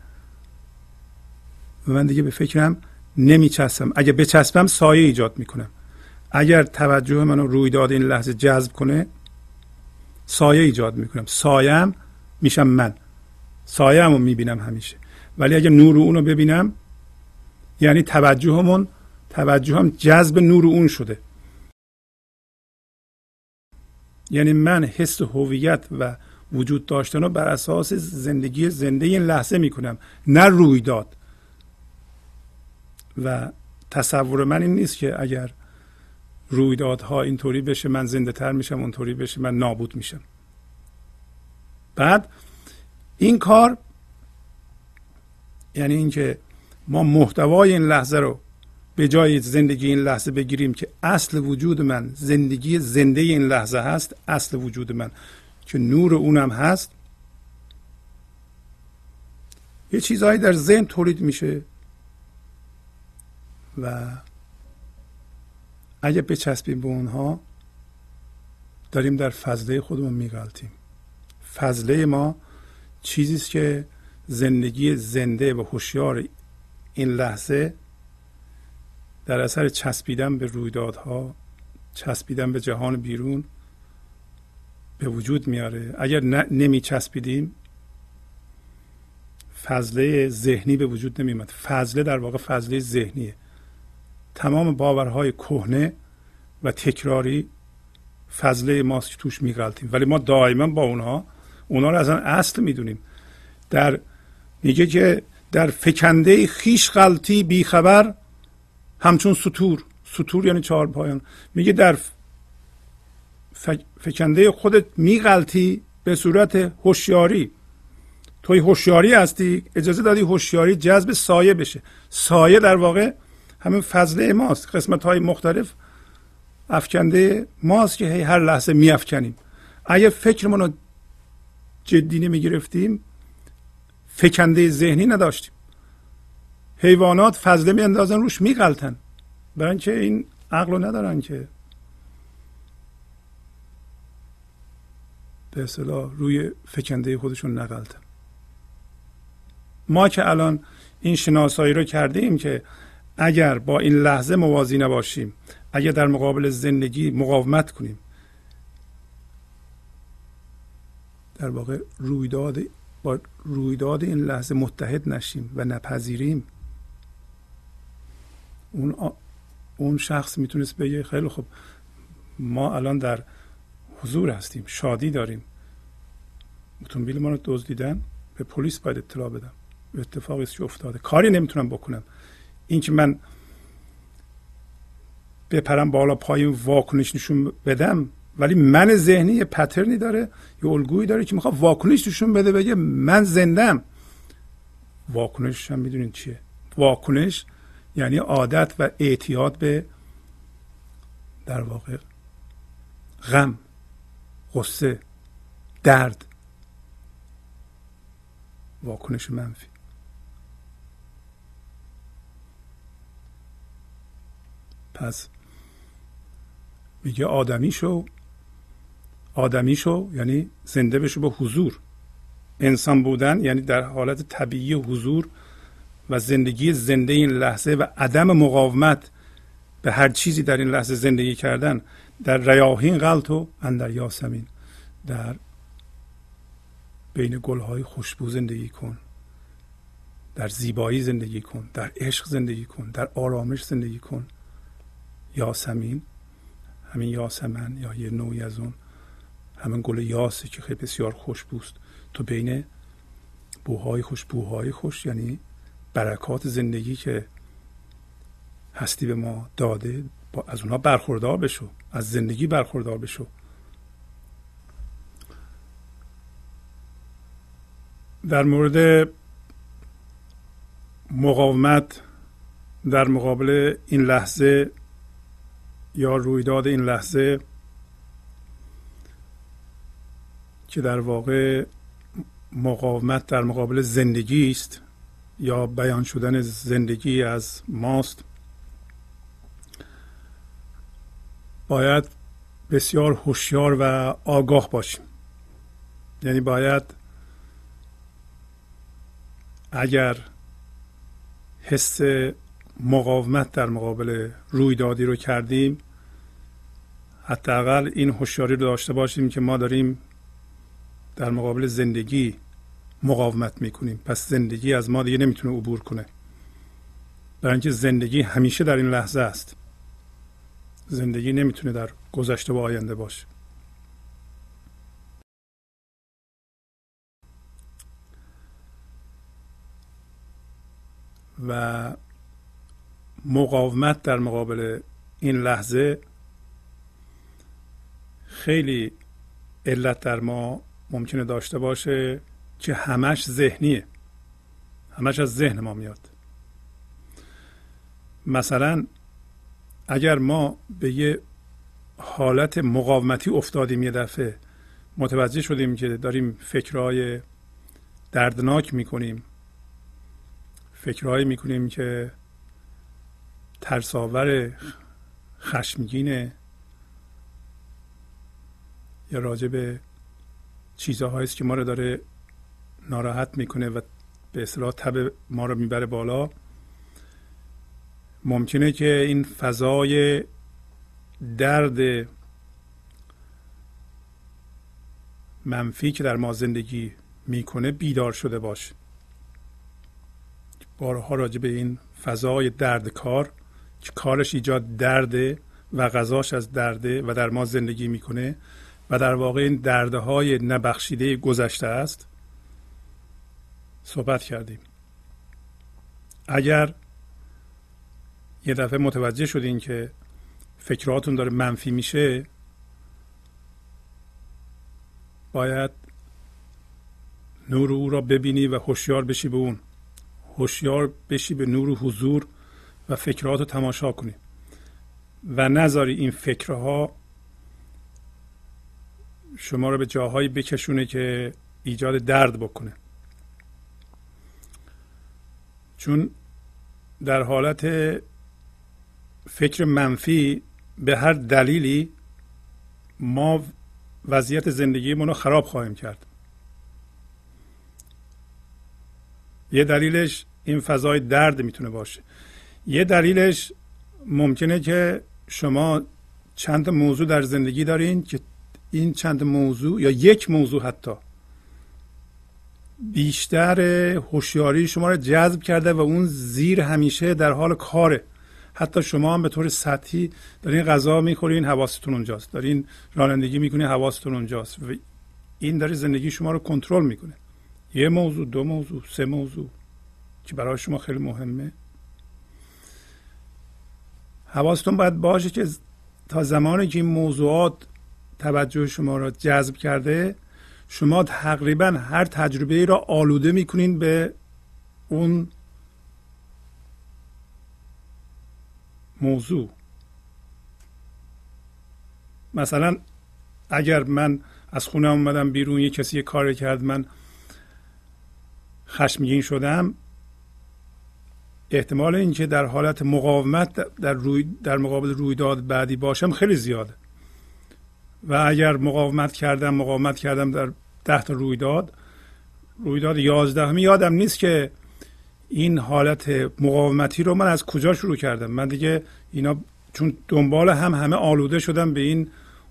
و من دیگه به فکرم نمیچسبم. اگه بچسبم سایه ایجاد می‌کنم. اگر توجه منو رویداد این لحظه جذب کنه سایه ایجاد می‌کنم. سایم میشم من. سایه رو می‌بینم همیشه. ولی اگه نور اون رو ببینم یعنی توجهمون توجهم جذب نور اون شده. یعنی من حس هویت و وجود داشتن رو بر اساس زندگی زنده این لحظه می‌کنم نه رویداد. و تصور من این نیست که اگر رویدادها اینطوری بشه من زنده تر میشم اونطوری بشه من نابود میشم. بعد این کار یعنی اینکه ما محتوای این لحظه رو به جای زندگی این لحظه بگیریم که اصل وجود من زندگی زنده این لحظه هست اصل وجود من. که نور اونم هست. یه چیزهایی در ذهن تولید میشه و اگه بچسبیم به اونها داریم در فضله خودمون میغلطیم فضله ما چیزی است که زندگی زنده و هوشیار این لحظه در اثر چسبیدن به رویدادها چسبیدن به جهان بیرون به وجود میاره. اگر نمی چسبیدیم فضله ذهنی به وجود نمیمد فضله در واقع فضله ذهنیه. تمام باورهای کهنه و تکراری فضله ماست که توش میغلطیم. ولی ما دائما با اونها اونها رو اصلا اصل می‌دونیم. در میگه که در فکنده خیش غلطی بیخبر همچون سطور. سطور یعنی چهار پایان. میگه در فکنده خودت میغلطی به صورت هوشیاری. توی هوشیاری هستی؟ اجازه دادی هوشیاری جذب سایه بشه. سایه در واقع همین فضله ماست. قسمت های مختلف افکنده ماست که هی هر لحظه میافکنیم. اگه فکرمون رو جدی نمی گرفتیم فکنده ذهنی نداشتیم. حیوانات فضله میاندازن روش میغلطن. برای اینکه این عقل رو ندارن که. به اصطلاح روی فکنده خودشون نغلطن. ما که الان این شناسایی رو کردیم که اگر با این لحظه موازی نباشیم اگر در مقابل زندگی مقاومت کنیم در واقع رویداد با رویداد این لحظه متحد نشیم و نپذیریم. اون اون شخص می‌تونست بگه خیلی خوب ما الان در حضور هستیم شادی داریم. اتومبیل ما رو دزدیدن به پلیس باید اطلاع بدم. اتفاقی است که افتاده. کاری نمی‌تونم بکنم. اینکه من بپرم بالا پایین واکنش نشون بدم ولی من ذهنی یه پترنی داره یه الگویی داره که می‌خواد واکنش نشون بده بگه من زندم واکنش هم می‌دونین چیه؟ واکنش یعنی عادت و اعتیاد به در واقع غم غصه درد. واکنش منفی. پس میگه آدمی شو. آدمی شو یعنی زنده بشو به حضور. انسان بودن یعنی در حالت طبیعی حضور و زندگی زنده این لحظه و عدم مقاومت به هر چیزی در این لحظه زندگی کردن در ریاهین غلط و اندر یاسمین. در بین گلهای خوشبو زندگی کن. در زیبایی زندگی کن. در عشق زندگی کن. در آرامش زندگی کن. یاسمین همین یاسمن یا یه نوعی از اون. همین گل یاسی که خیلی بسیار خوشبوست. تو بین بوهای خوش بوهای خوش یعنی برکات زندگی که هستی به ما داده با از اونها برخوردار بشو از زندگی برخوردار بشو. در مورد مقاومت در مقابل این لحظه یا رویداد این لحظه که در واقع مقاومت در مقابل زندگی است یا بیان شدن زندگی از ماست. باید بسیار هوشیار و آگاه باشیم. یعنی باید اگر حس مقاومت در مقابل رویدادی رو کردیم حداقل این هوشیاری رو داشته باشیم که ما داریم در مقابل زندگی مقاومت می‌کنیم. پس زندگی از ما دیگه نمی‌تونه عبور کنه. برای اینکه زندگی همیشه در این لحظه است. زندگی نمی‌تونه در گذشته و آینده باشه. و مقاومت در مقابل این لحظه خیلی علت در ما ممکنه داشته باشه که همش ذهنیه. همش از ذهن ما میاد. مثلا اگر ما به یه حالت مقاومتی افتادیم یه دفعه متوجه شدیم که داریم فکرهای دردناک می‌کنیم فکرهایی می‌کنیم که ترساور خشمگینه یا راجع به چیزهایی است که ما رو داره ناراحت می‌کنه و به اصطلاح تب ما رو می‌بره بالا. ممکنه که این فضای درد منفی که در ما زندگی می‌کنه بیدار شده باشه. بارها راجع به این فضای دردکار که کارش ایجاد درده و غذاش از درده و در ما زندگی می‌کنه. و در واقع این درده های نبخشیده گذشته است صحبت کردیم. اگر یه دفعه متوجه شدین که فکراتون داره منفی میشه باید نور او را ببینی و هوشیار بشی به اون. هوشیار بشی به نور و حضور و فکرات رو تماشا کنی. و نذاری این فکرها شما رو به جاهایی بکشونه که ایجاد درد بکنه. چون در حالت فکر منفی به هر دلیلی ما وضعیت زندگیمون رو خراب خواهیم کرد. یه دلیلش این فضای درد می‌تونه باشه. یه دلیلش ممکنه که شما چند موضوع در زندگی دارین که این چند موضوع یا یک موضوع حتی بیشتر هوشیاری شما رو جذب کرده و اون زیر همیشه در حال کاره. حتی شما هم به طور سطحی دارین غذا می‌خورین حواستون اونجاست. دارین رانندگی می‌کنین حواستون اونجاست. و این داره زندگی شما رو کنترل می‌کنه. یه موضوع دو موضوع سه موضوع که برای شما خیلی مهمه. حواستون باید باشه که تا زمانی که این موضوعات توجه شما را جذب کرده شما تقریبا هر تجربه ای را آلوده می‌کنین به اون موضوع. مثلا اگر من از خونه اومدم بیرون یه کسی یه کار کرد من خشمگین شدم احتمال اینکه در حالت مقاومت در, روی در مقابل رویداد بعدی باشم خیلی زیاده. و اگر مقاومت کردم مقاومت کردم در ده تا رویداد. رویداد یازدهمی یادم نیست که این حالت مقاومتی رو من از کجا شروع کردم. من دیگه اینا چون دنبال هم همه آلوده شدم به این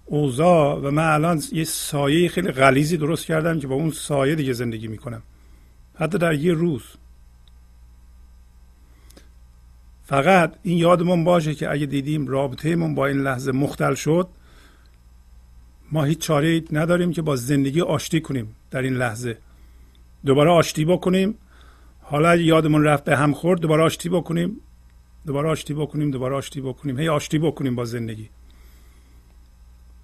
اوضاع و من الان یه سایه خیلی غلیزی درست کردم که با اون سایه دیگه زندگی می‌کنم حتی در یه روز. فقط این یادمون باشه که اگه دیدیم رابطهمون با این لحظه مختل شد ما هیچ چاره نداریم که با زندگی آشتی کنیم در این لحظه. دوباره آشتی بکنیم. حالا یادمون رفت به هم خورد دوباره آشتی بکنیم. دوباره آشتی بکنیم دوباره آشتی بکنیم. هی آشتی بکنیم با زندگی.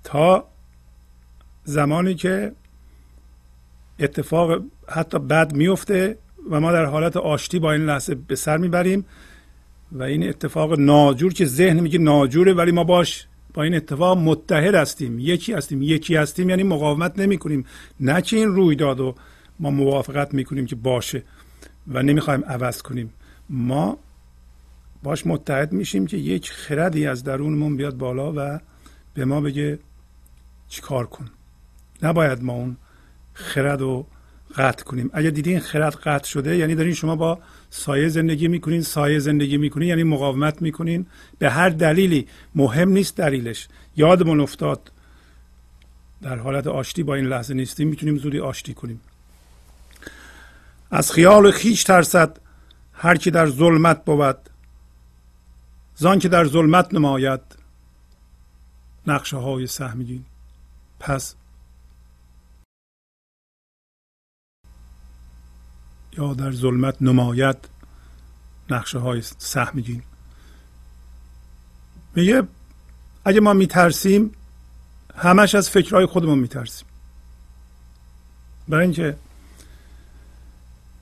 تا زمانی که اتفاق حتی بد میفته و ما در حالت آشتی با این لحظه به سر می‌بریم و این اتفاق ناجور که ذهن میگه ناجوره ولی ما باش این اتفاق متحد هستیم. یکی هستیم. یکی هستیم یعنی مقاومت نمی کنیم نه که این رویداد و ما موافقت می‌کنیم که باشه و نمی‌خوایم عوض کنیم. ما باش متحد میشیم که یک خردی از درونمون بیاد بالا و به ما بگه چیکار کن. نباید ما اون خرد رو قطع کنیم. اگر دیدین خرد قطع شده یعنی دارین شما با سایه زندگی می‌کنین سایه زندگی می‌کنین یعنی مقاومت می‌کنین. به هر دلیلی مهم نیست دلیلش. یادمون افتاد. در حالت آشتی با این لحظه نیستیم می‌تونیم زودی آشتی کنیم. از خیال خیش ترسد هر کی در ظلمت بود. زان که در ظلمت نماید. نقشه های سهمگین پس یا در ظلمت نماید. نقشه های سهمگین میگه اگه ما میترسیم همش از فکرهای خودمون میترسیم. برای اینکه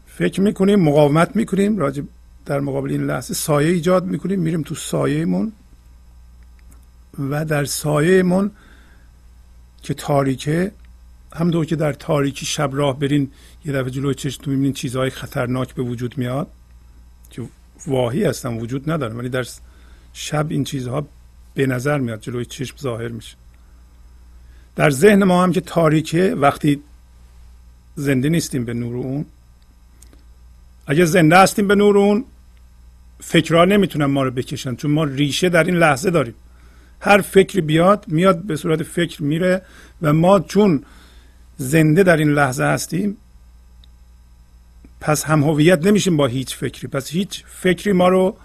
فکر می‌کنیم مقاومت می‌کنیم راجع در مقابل این لحظه سایه ایجاد می‌کنیم میریم تو سایهمون و در سایهمون که تاریکه همونطور که در تاریکی شب راه برین یه دفعه جلوی چشمتون می‌بینین چیزهای خطرناک به وجود میاد که واهی هستن وجود ندارن ولی در شب این چیزها به نظر میاد جلوی چشم ظاهر میشه. در ذهن ما هم که تاریکه وقتی زنده نیستیم به نور اون اگه زنده هستیم به نور اون فکرها نمی‌تونن ما رو بکشن چون ما ریشه در این لحظه داریم. هر فکری بیاد میاد به صورت فکر میره و ما چون زنده در این لحظه هستیم پس هم هویت نمیشیم با هیچ فکری. پس هیچ فکری ما رو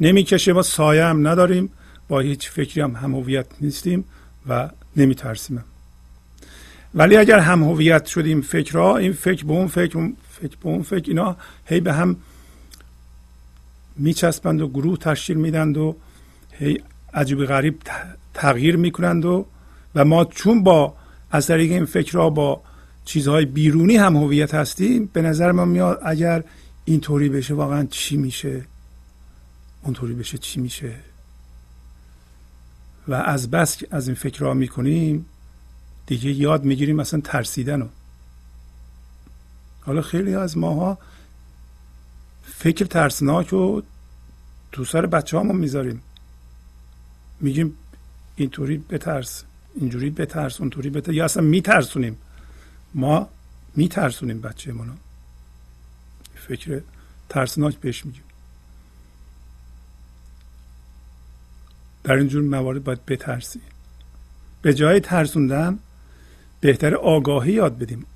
نمی‌کشه ما سایه هم نداریم. با هیچ فکری هم هم هویت نیستیم و نمیترسیم. ولی اگر هم هویت شدیم فکرها این فکر به اون فکر فکر به اون فکر اینا هی به هم میچسبند و گروه تشکیل میدند و هی عجیب غریب تغییر می‌کنند و و ما چون با از طریق این فکرها با چیزهای بیرونی هم هویت هستیم به نظر ما میاد اگر اینطوری بشه واقعا چی میشه؟ اونطوری بشه چی میشه؟ و از بس از این فکرها می‌کنیم دیگه یاد می‌گیریم مثلا ترسیدن رو. حالا خیلی از ماها فکر ترسناک رو تو سر بچه همون می‌ذاریم. میگیم اینطوری بترس اینجوری بترس اونطوری بترس یا اصلا میترسونیم. ما میترسونیم بچه منو فکر ترسناک بهش میگیم. در اینجور موارد باید بترسی. به جای ترسوندن بهتر آگاهی یاد بدیم.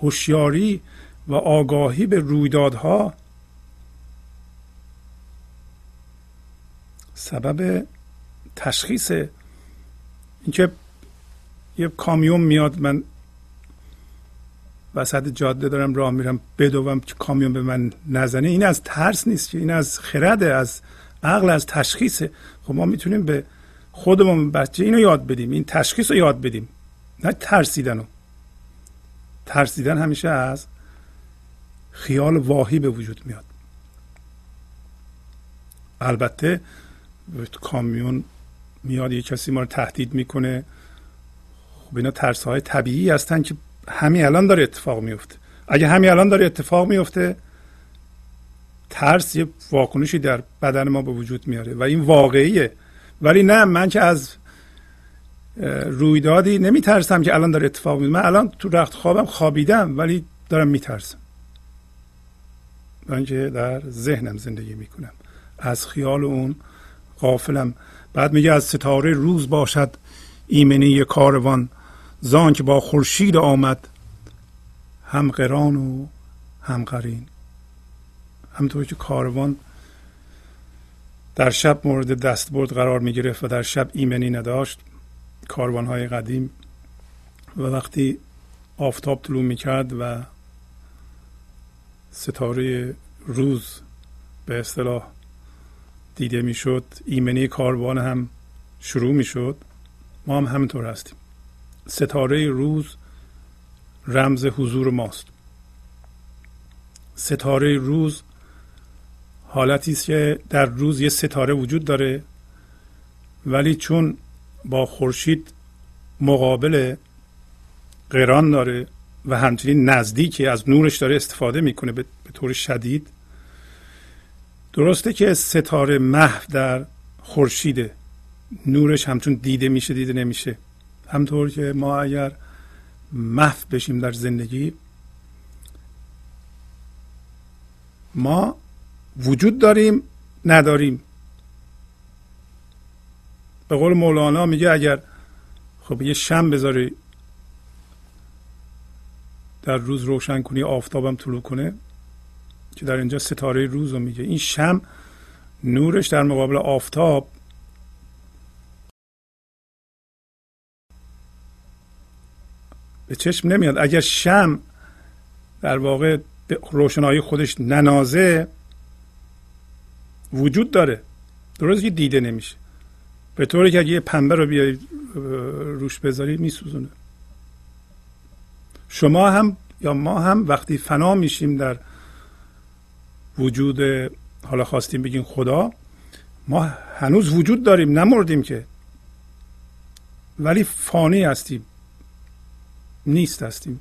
هوشیاری و آگاهی به رویدادها. سبب تشخیص اینکه یه کامیون میاد من وسط جاده دارم راه میرم بدوم که کامیون به من نزنه. این از ترس نیست که این از خرده از عقل از تشخیص خب ما می‌تونیم به خودمون بچه اینو یاد بدیم این تشخیص رو یاد بدیم. نه ترسیدن رو. ترسیدن همیشه از خیال واهی به وجود میاد. البته کامیون میاد یه کسی ما رو تهدید می‌کنه. خب اینا ترس های طبیعی هستن که همین الان داره اتفاق میفته. اگه همین الان داره اتفاق میفته ترس یه واکنشی در بدن ما به وجود میاره و این واقعیه. ولی نه من که از رویدادی نمیترسم که الان داره اتفاق میفته. من الان تو رخت خوابم خوابیدم ولی دارم میترسم. من که در ذهنم زندگی می‌کنم. از خیال اون غافلم. بعد میگه از ستاره روز باشد ایمنی کاروان. زان که با خورشید آمد هم قران و هم قرین. همطور که کاروان در شب مورد دستبرد قرار می گرفت و در شب ایمنی نداشت کاروان های قدیم و وقتی آفتاب طلوع می کرد و ستاره روز به اصطلاح دیده می شد ایمنی کاروان هم شروع می شد ما هم همینطور هستیم. ستاره روز رمز حضور ماست. ستاره روز حالتی است که در روز یه ستاره وجود داره ولی چون با خورشید مقابل قران داره و همچنین نزدیکی از نورش داره استفاده می‌کنه به طور شدید درسته که ستاره محو در خورشیده. نورش همچون دیده میشه دیده نمیشه. همطور که ما اگر محو بشیم در زندگی ما وجود داریم نداریم. به قول مولانا میگه اگر خب یه شم بذاری در روز روشن کنی آفتابم طلوع کنه که در اینجا ستاره روز رو میگه. این شم نورش در مقابل آفتاب به چشم نمیاد. اگر شم در واقع به روشنایی خودش ننازه وجود داره. درست که دیده نمیشه. به طوری که اگه یه پنبه رو بیاری روش بذاری میسوزونه. شما هم یا ما هم وقتی فنا میشیم در وجود حالا خواستیم بگیم خدا ما هنوز وجود داریم نمردیم که. ولی فانی هستیم. نیست هستیم.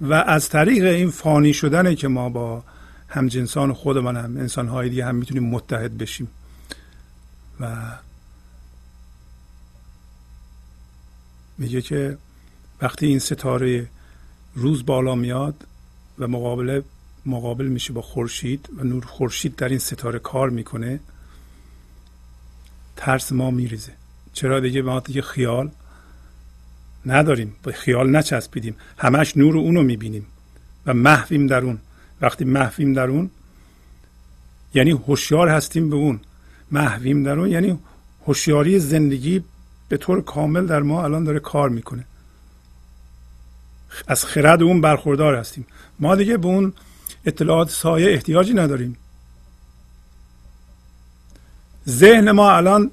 و از طریق این فانی شدنه که ما با همجنسان خودمان هم انسان های دیگه هم می‌تونیم متحد بشیم. و میگه که وقتی این ستاره روز بالا میاد و مقابله مقابل میشه با خورشید و نور خورشید در این ستاره کار می‌کنه ترس ما میریزه. چرا دیگه؟ ما دیگه خیال نداریم به خیال نچسبیدیم. همش نور اونو می‌بینیم و محویم در اون. وقتی محویم در اون یعنی هوشیار هستیم به اون. محویم در اون یعنی هوشیاری زندگی به طور کامل در ما الان داره کار می‌کنه. از خرد اون برخوردار هستیم. ما دیگه به اون اطلاعات سایه احتیاجی نداریم. ذهن ما الان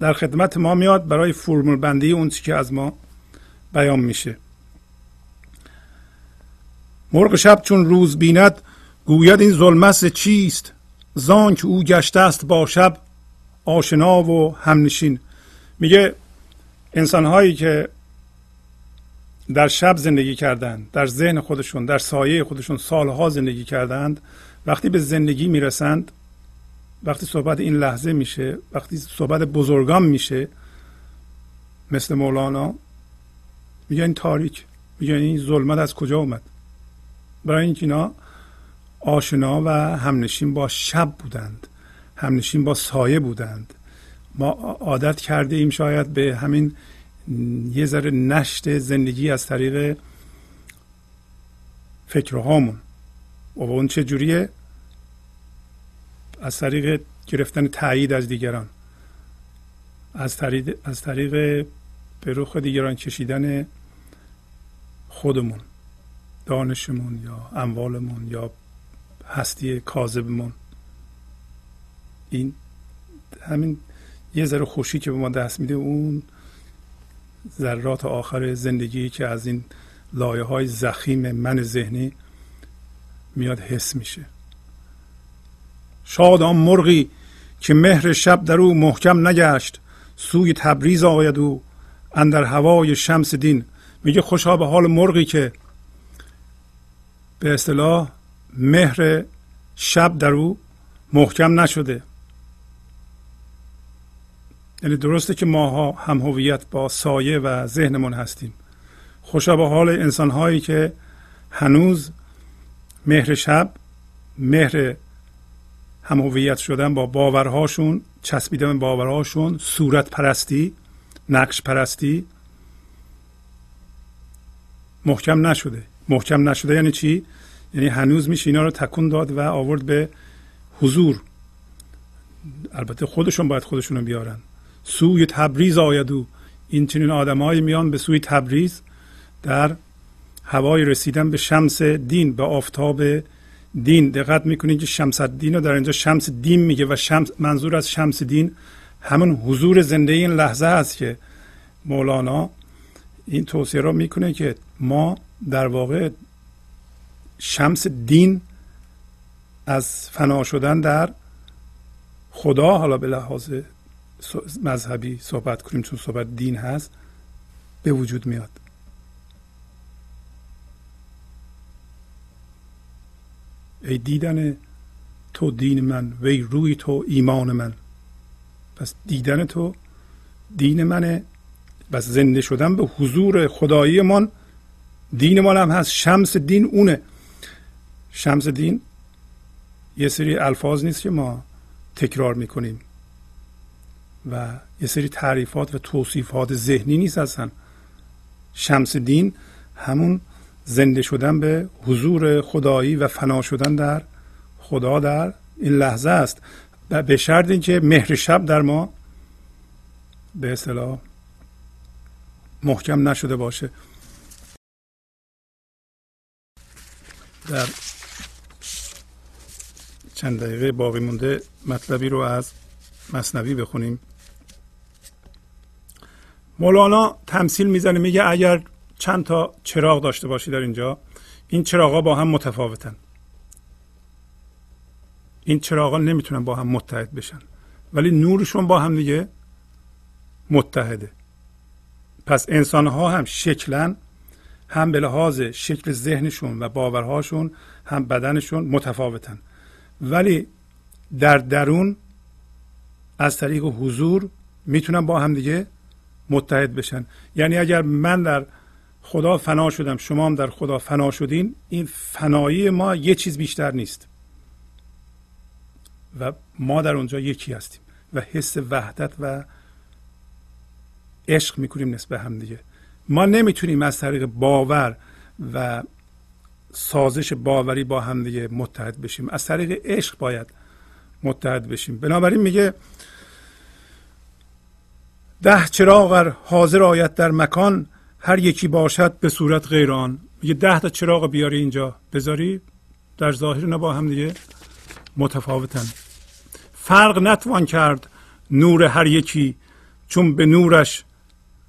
در خدمت ما میاد برای فرمول بندی اون چی که از ما بیان میشه. مرغ شب چون روز بیند گوید این ظلمت چیست؟ زان که او گشته است با شب آشنا و همنشین. میگه انسان هایی که در شب زندگی کردند در ذهن خودشون در سایه خودشون سالها زندگی کردند وقتی به زندگی می‌رسند وقتی صحبت این لحظه میشه وقتی صحبت بزرگان میشه مثل مولانا میگن تاریک میگن این ظلمت از کجا اومد؟ برای اینکه اینا آشنا و همنشین با شب بودند همنشین با سایه بودند. ما عادت کرده ایم شاید به همین یه ذره نشت زندگی از طریق فکرهامون. و اون چه جوریه؟ از طریق گرفتن تایید از دیگران. از طریق از طریق به رخ دیگران کشیدن خودمون دانشمون یا اموالمون یا هستی کاذبمون. این همین یه ذره خوشی که به ما دست میده اون ذرات آخر زندگی که از این لایه های زخیم من ذهنی میاد حس میشه. شاد آن مرغی که مهر شب در او محکم نگشت سوی تبریز آید او اندر هوای شمس دین. میگه خوشا به حال مرغی که به اصطلاح مهر شب در او محکم نشده. یعنی درسته که ماها هم هویت با سایه و ذهنمون هستیم. خوشا به حال انسان هایی که هنوز مهر شب مهر هم هویت شدن با باورهاشون چسبیدن باورهاشون صورت پرستی نقش پرستی. محکم نشده. محکم نشده یعنی چی؟ یعنی هنوز میشه اینا رو تکون داد و آورد به حضور. البته خودشون باید خودشون رو بیارن. سوی تبریز آید او. این چنین آدمایی میان به سوی تبریز در هوای رسیدن به شمس دین به آفتاب دین دقت می‌کنید که شمس دین رو در اینجا شمس دین میگه و شمس منظور از شمس دین همون حضور زنده این لحظه است که مولانا این توصیه را می‌کنه که ما در واقع شمس دین از فنا شدن در خدا حالا به لحاظ مذهبی صحبت کنیم چون صحبت دین هست به وجود میاد. ای دیدن تو دین من وی روی تو ایمان من. پس دیدن تو دین منه. بس زنده شدن به حضور خدایی من دین ما هم هست. شمس دین اونه. شمس دین یه سری الفاظ نیست که ما تکرار می‌کنیم. و یه سری تعریفات و توصیفات ذهنی نیست اصلا. شمس دین همون زنده شدن به حضور خدایی و فنا شدن در خدا در این لحظه است. و به شرط اینکه مهر شب در ما به اصطلاح محکم نشده باشه. در چند دقیقه باقی مونده مطلبی رو از مصنوی بخونیم. مولانا تمثیل می‌زنه میگه اگر چند تا چراغ داشته باشی در اینجا؟ این چراغا با هم متفاوتن. این چراغا نمی‌تونن با هم متحد بشن. ولی نورشون با هم دیگه متحده. پس انسان ها هم شکلا هم به لحاظ شکل ذهنشون و باورهاشون هم بدنشون متفاوتن. ولی در درون از طریق حضور می‌تونن با هم دیگه متحد بشن. یعنی اگر من در خدا فنا شدم. شما هم در خدا فنا شدین. این فنایی ما یه چیز بیشتر نیست. و ما در اونجا یکی هستیم. و حس وحدت و عشق می‌کنیم نسبت هم دیگه. ما نمی‌تونیم از طریق باور و سازش باوری با هم دیگه متحد بشیم. از طریق عشق باید متحد بشیم. بنابراین میگه ده چراغ حاضر آید در مکان هر یکی باشد به صورت غیر آن. میگه ده تا چراغ بیاری اینجا. بذاری. در ظاهر نه با هم دیگه متفاوتن. فرق نتوان کرد نور هر یکی چون به نورش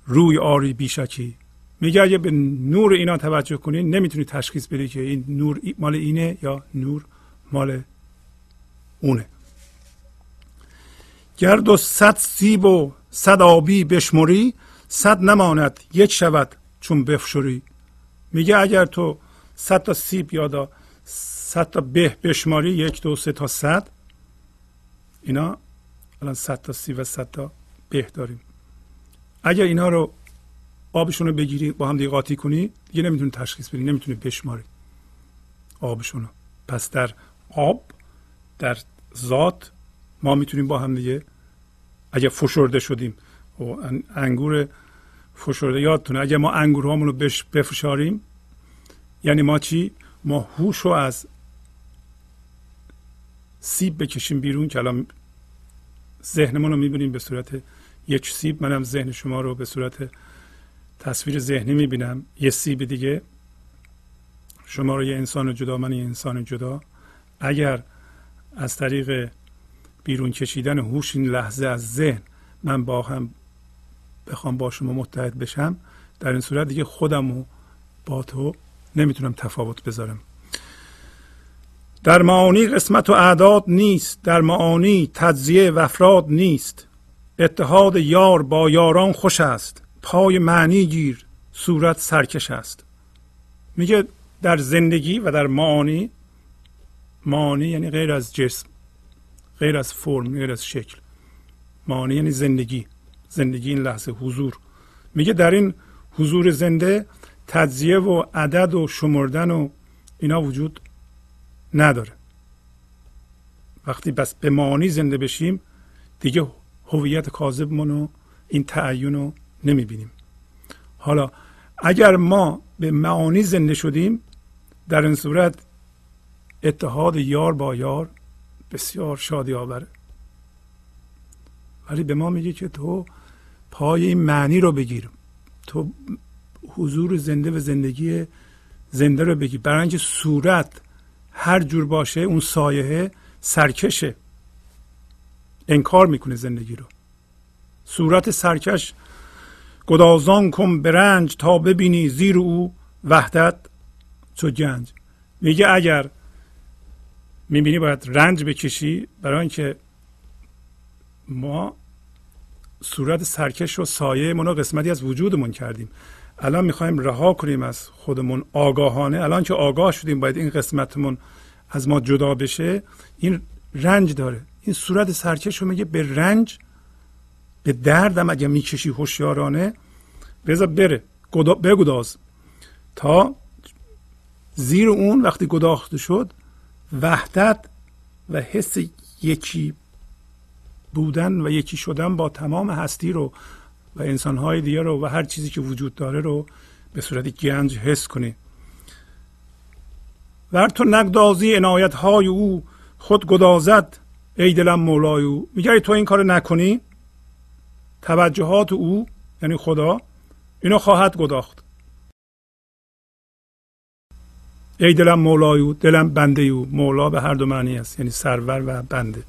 روی آری بیشکی. میگه اگه به نور اینا توجه کنی نمی‌تونی تشخیص بدی که این نور مال اینه یا نور مال اونه. گرد و صد سیب و صد آبی بشمری صد نماند یک شود چون بفشوری. میگه اگر تو صد تا سیب یادا صد تا به بشماری یک دو سه تا صد اینا الان صد تا سیب و صد تا به داریم. اگر اینا رو آبشون رو بگیری با هم دیگه قاطی کنی دیگه نمی‌تونی تشخیص بدی نمی‌تونی بشماری آبشون رو پس در آب در ذات ما می‌تونیم با هم دیگه اگر فشرده شدیم و انگور فشرده. یادتونه اگر ما انگورهامون رو بفشاریم یعنی ما چی؟ ما هوش رو از سیب بکشیم بیرون که الان ذهنمون رو می‌بینیم به صورت یک سیب. منم ذهن شما رو به صورت تصویر ذهنی می‌بینم. یه سیب دیگه. شما رو یه انسان جدا من یه انسان جدا. اگر از طریق بیرون کشیدن هوش این لحظه از ذهن من با هم بخوام با شما متحد بشم در این صورت دیگه خودم و با تو نمی‌تونم تفاوت بذارم. در معانی قسمت و اعداد نیست در معانی تجزیه و افراد نیست. اتحاد یار با یاران خوش است پای معنی گیر صورت سرکش است. میگه در زندگی و در معانی معانی یعنی غیر از جسم غیر از فرم غیر از شکل. معانی یعنی زندگی. زندگی این لحظه حضور. میگه در این حضور زنده تجزیه و عدد و شمردن و اینا وجود نداره. وقتی بس به معانی زنده بشیم دیگه هویت کاذبمون و این تعین نمی‌بینیم. حالا اگر ما به معانی زنده شدیم در این صورت اتحاد یار با یار بسیار شادی آوره ولی به ما میگه که تو پای این معنی رو بگیر. تو حضور زنده و زندگی زنده رو بگیر. برای اینکه صورت هر جور باشه اون سایه سرکشه. انکار می‌کنه زندگی رو. صورت سرکش گدازان کن برنج تا ببینی زیر او وحدت چو گنج. میگه اگر می‌بینی باید رنج بکشی برای اینکه ما صورت سرکش و سایه منو قسمتی از وجودمون کردیم. الان می‌خوایم رها کنیم از خودمون آگاهانه. الان که آگاه شدیم باید این قسمتمون از ما جدا بشه. این رنج داره. این صورت سرکش رو میگه به رنج به دردم اگه می‌کشی هوشیارانه. بذار بره. بگداز تا زیر اون وقتی گداخته شد وحدت و حس یکی بودن و یکی شدن با تمام هستی رو و انسانهای دیگه رو و هر چیزی که وجود داره رو به صورت گنج حس کنی. ور تو نگدازی عنایت های او خود گدازد ای دلم مولای او. میگه تو این کار نکنی؟ توجهات او یعنی خدا اینو خواهد گداخت. ای دلم مولای او دلم بنده او. مولا به هر دو معنی است یعنی سرور و بنده.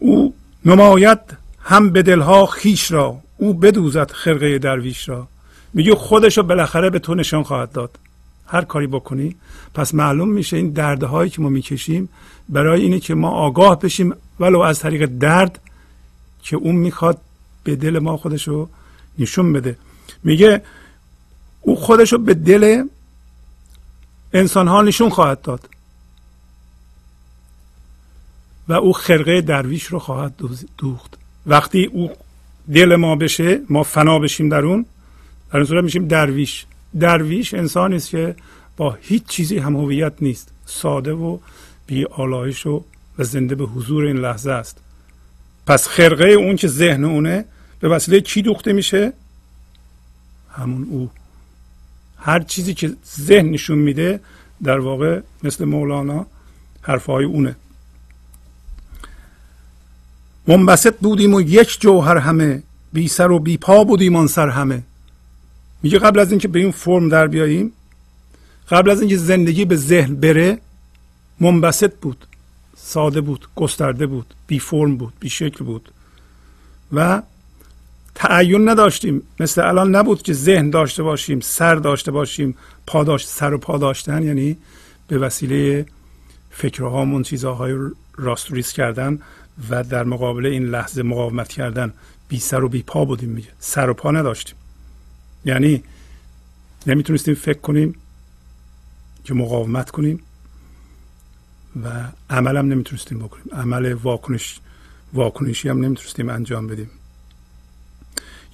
او نماید هم به دلها خیش را او بدوزد خرقه درویش را. میگه خودش رو بالاخره به تو نشان خواهد داد. هر کاری بکنی پس معلوم میشه این دردهایی که ما می‌کشیم برای اینه که ما آگاه بشیم ولو از طریق درد که اون می‌خواد به دل ما خودش رو نشون بده. میگه او خودش رو به دل انسان ها نشون خواهد داد. و او خرقه درویش رو خواهد دوخت. وقتی او دل ما بشه ما فنا بشیم در اون در این صورت میشیم درویش. درویش انسانی است که با هیچ چیزی هم هویت نیست. ساده و بی آلایش و زنده به حضور این لحظه است. پس خرقه اون که ذهن اونه به وسیله چی دوخته میشه؟ همون او. هر چیزی که ذهن نشون میده در واقع مثل مولانا حرفهای اونه. منبسط بودیم و یک جوهر همه بی سر و بی پا بودیم آن سر همه. میگه قبل از اینکه به این فرم در بیاییم قبل از اینکه زندگی به ذهن بره منبسط بود ساده بود گسترده بود بی فرم بود بی شکل بود. و تعین نداشتیم. مثل الان نبود که ذهن داشته باشیم سر داشته باشیم پا داشت سر و پا داشتن یعنی به وسیله فکرهامون چیزهای راست ریس کردن. و در مقابل این لحظه مقاومت کردن بی سر و بی پا بودیم میگه. سر و پا نداشتیم. یعنی نمی‌تونستیم فکر کنیم که مقاومت کنیم و عملم نمی‌تونستیم بکنیم. عمل واکنش واکنشی هم نمی‌تونستیم انجام بدیم.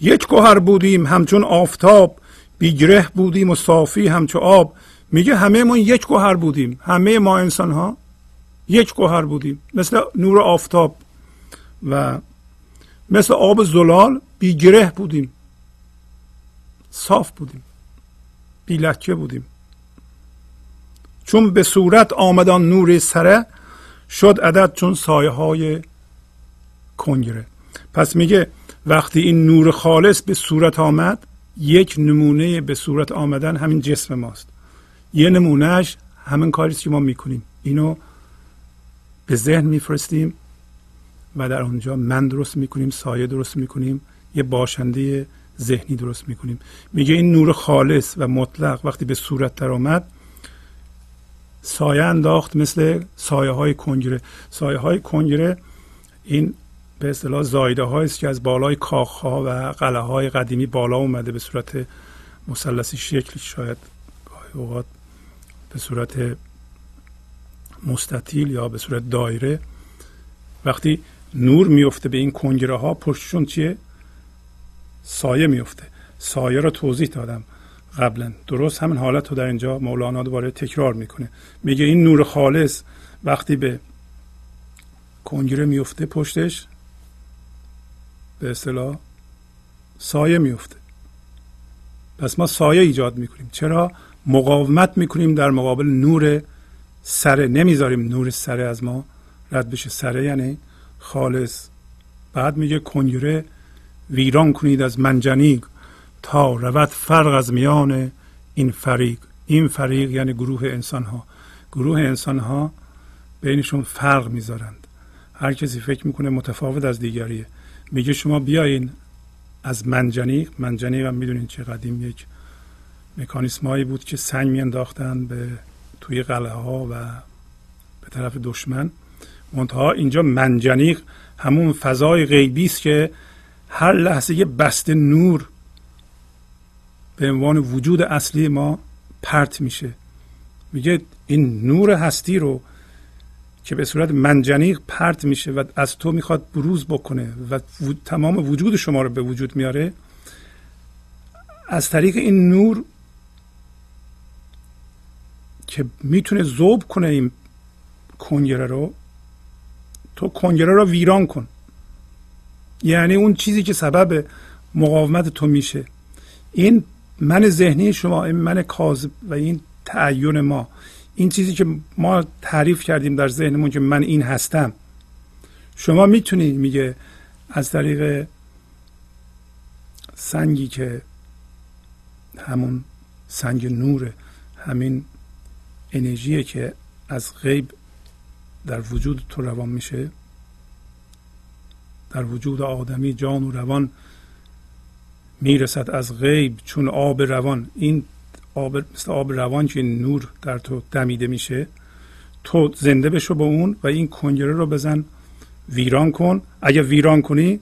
یک گوهر بودیم همچون آفتاب. بیگره بودیم و صافی همچون آب. میگه همه ما یک گوهر بودیم. همه ما انسان ها یک گوهر بودیم مثل نور آفتاب و مثل آب زلال بیگره بودیم. صاف بودیم بی لکه بودیم. چون به صورت آمدان نور سره شد عدد چون سایه های کنگره. پس میگه وقتی این نور خالص به صورت آمد یک نمونه به صورت آمدن همین جسم ماست. یه نمونهش همین کاری که ما می‌کنیم. اینو به ذهن میفرستیم و در اونجا من درست می‌کنیم سایه درست می‌کنیم یه باشنده ذهنی درست می‌کنیم. میگه این نور خالص و مطلق وقتی به صورت در آمد سایه انداخت مثل سایه های کنگره. سایه های کنگره این به اصطلاح زایده است که از بالای کاخ ها و قلعه های قدیمی بالا اومده به صورت مثلثی شکل شاید اوقات به صورت مستطیل یا به صورت دایره وقتی نور میفته به این کنگره ها پشتشون چیه؟ سایه میفته سایه رو توضیح دادم قبلا. درست همین حالت رو در اینجا مولانا دوباره تکرار می‌کنه. میگه این نور خالص وقتی به کنگره میفته پشتش به اصطلاح سایه میفته پس ما سایه ایجاد می‌کنیم. چرا؟ مقاومت می‌کنیم در مقابل نور سره نمی‌ذاریم نور سره از ما رد بشه. سره یعنی خالص. بعد میگه کنگره ویران کنید از منجنیق تا رود فرق از میان این فریق. این فریق یعنی گروه انسان ها گروه انسان ها بینشون فرق می‌ذارند. هر کسی فکر می‌کنه متفاوت از دیگریه. میگه شما بیاین از منجنیق. منجنیق هم می‌دونین چه قدیم یک مکانیسم هایی بود که سنگ میانداختن به توی قلعه ها و به طرف دشمن. منتها اینجا منجنیق همون فضای غیبی است که هر لحظه یه بسته نور به عنوان وجود اصلی ما پرت میشه. میگه این نور هستی رو که به صورت منجنیق پرت میشه و از تو می‌خواد بروز بکنه و تمام وجود شما رو به وجود میاره از طریق این نور که می‌تونه زوب کنه این کنگره رو تو کنگره رو ویران کن. یعنی اون چیزی که سبب مقاومت تو میشه. این من ذهنی شما این من کاذب و این تعین ما. این چیزی که ما تعریف کردیم در ذهنمون که من این هستم. شما می‌تونید میگه از طریق سنگی که همون سنگ نور همین انرژی که از غیب در وجود تو روان میشه در وجود آدمی جان و روان می‌رسد از غیب چون آب روان. این آب مثل آب روان که نور در تو دمیده میشه تو زنده بشو با اون و این کنگره رو بزن ویران کن. اگه ویران کنی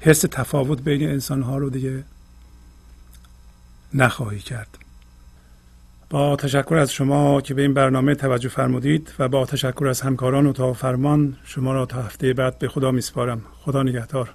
حس تفاوت بین انسان ها رو دیگه نخواهی کرد. با تشکر از شما که به این برنامه توجه فرمودید و با تشکر از همکاران و فرمان شما را تا هفته بعد به خدا میسپارم. خدا نگهدار.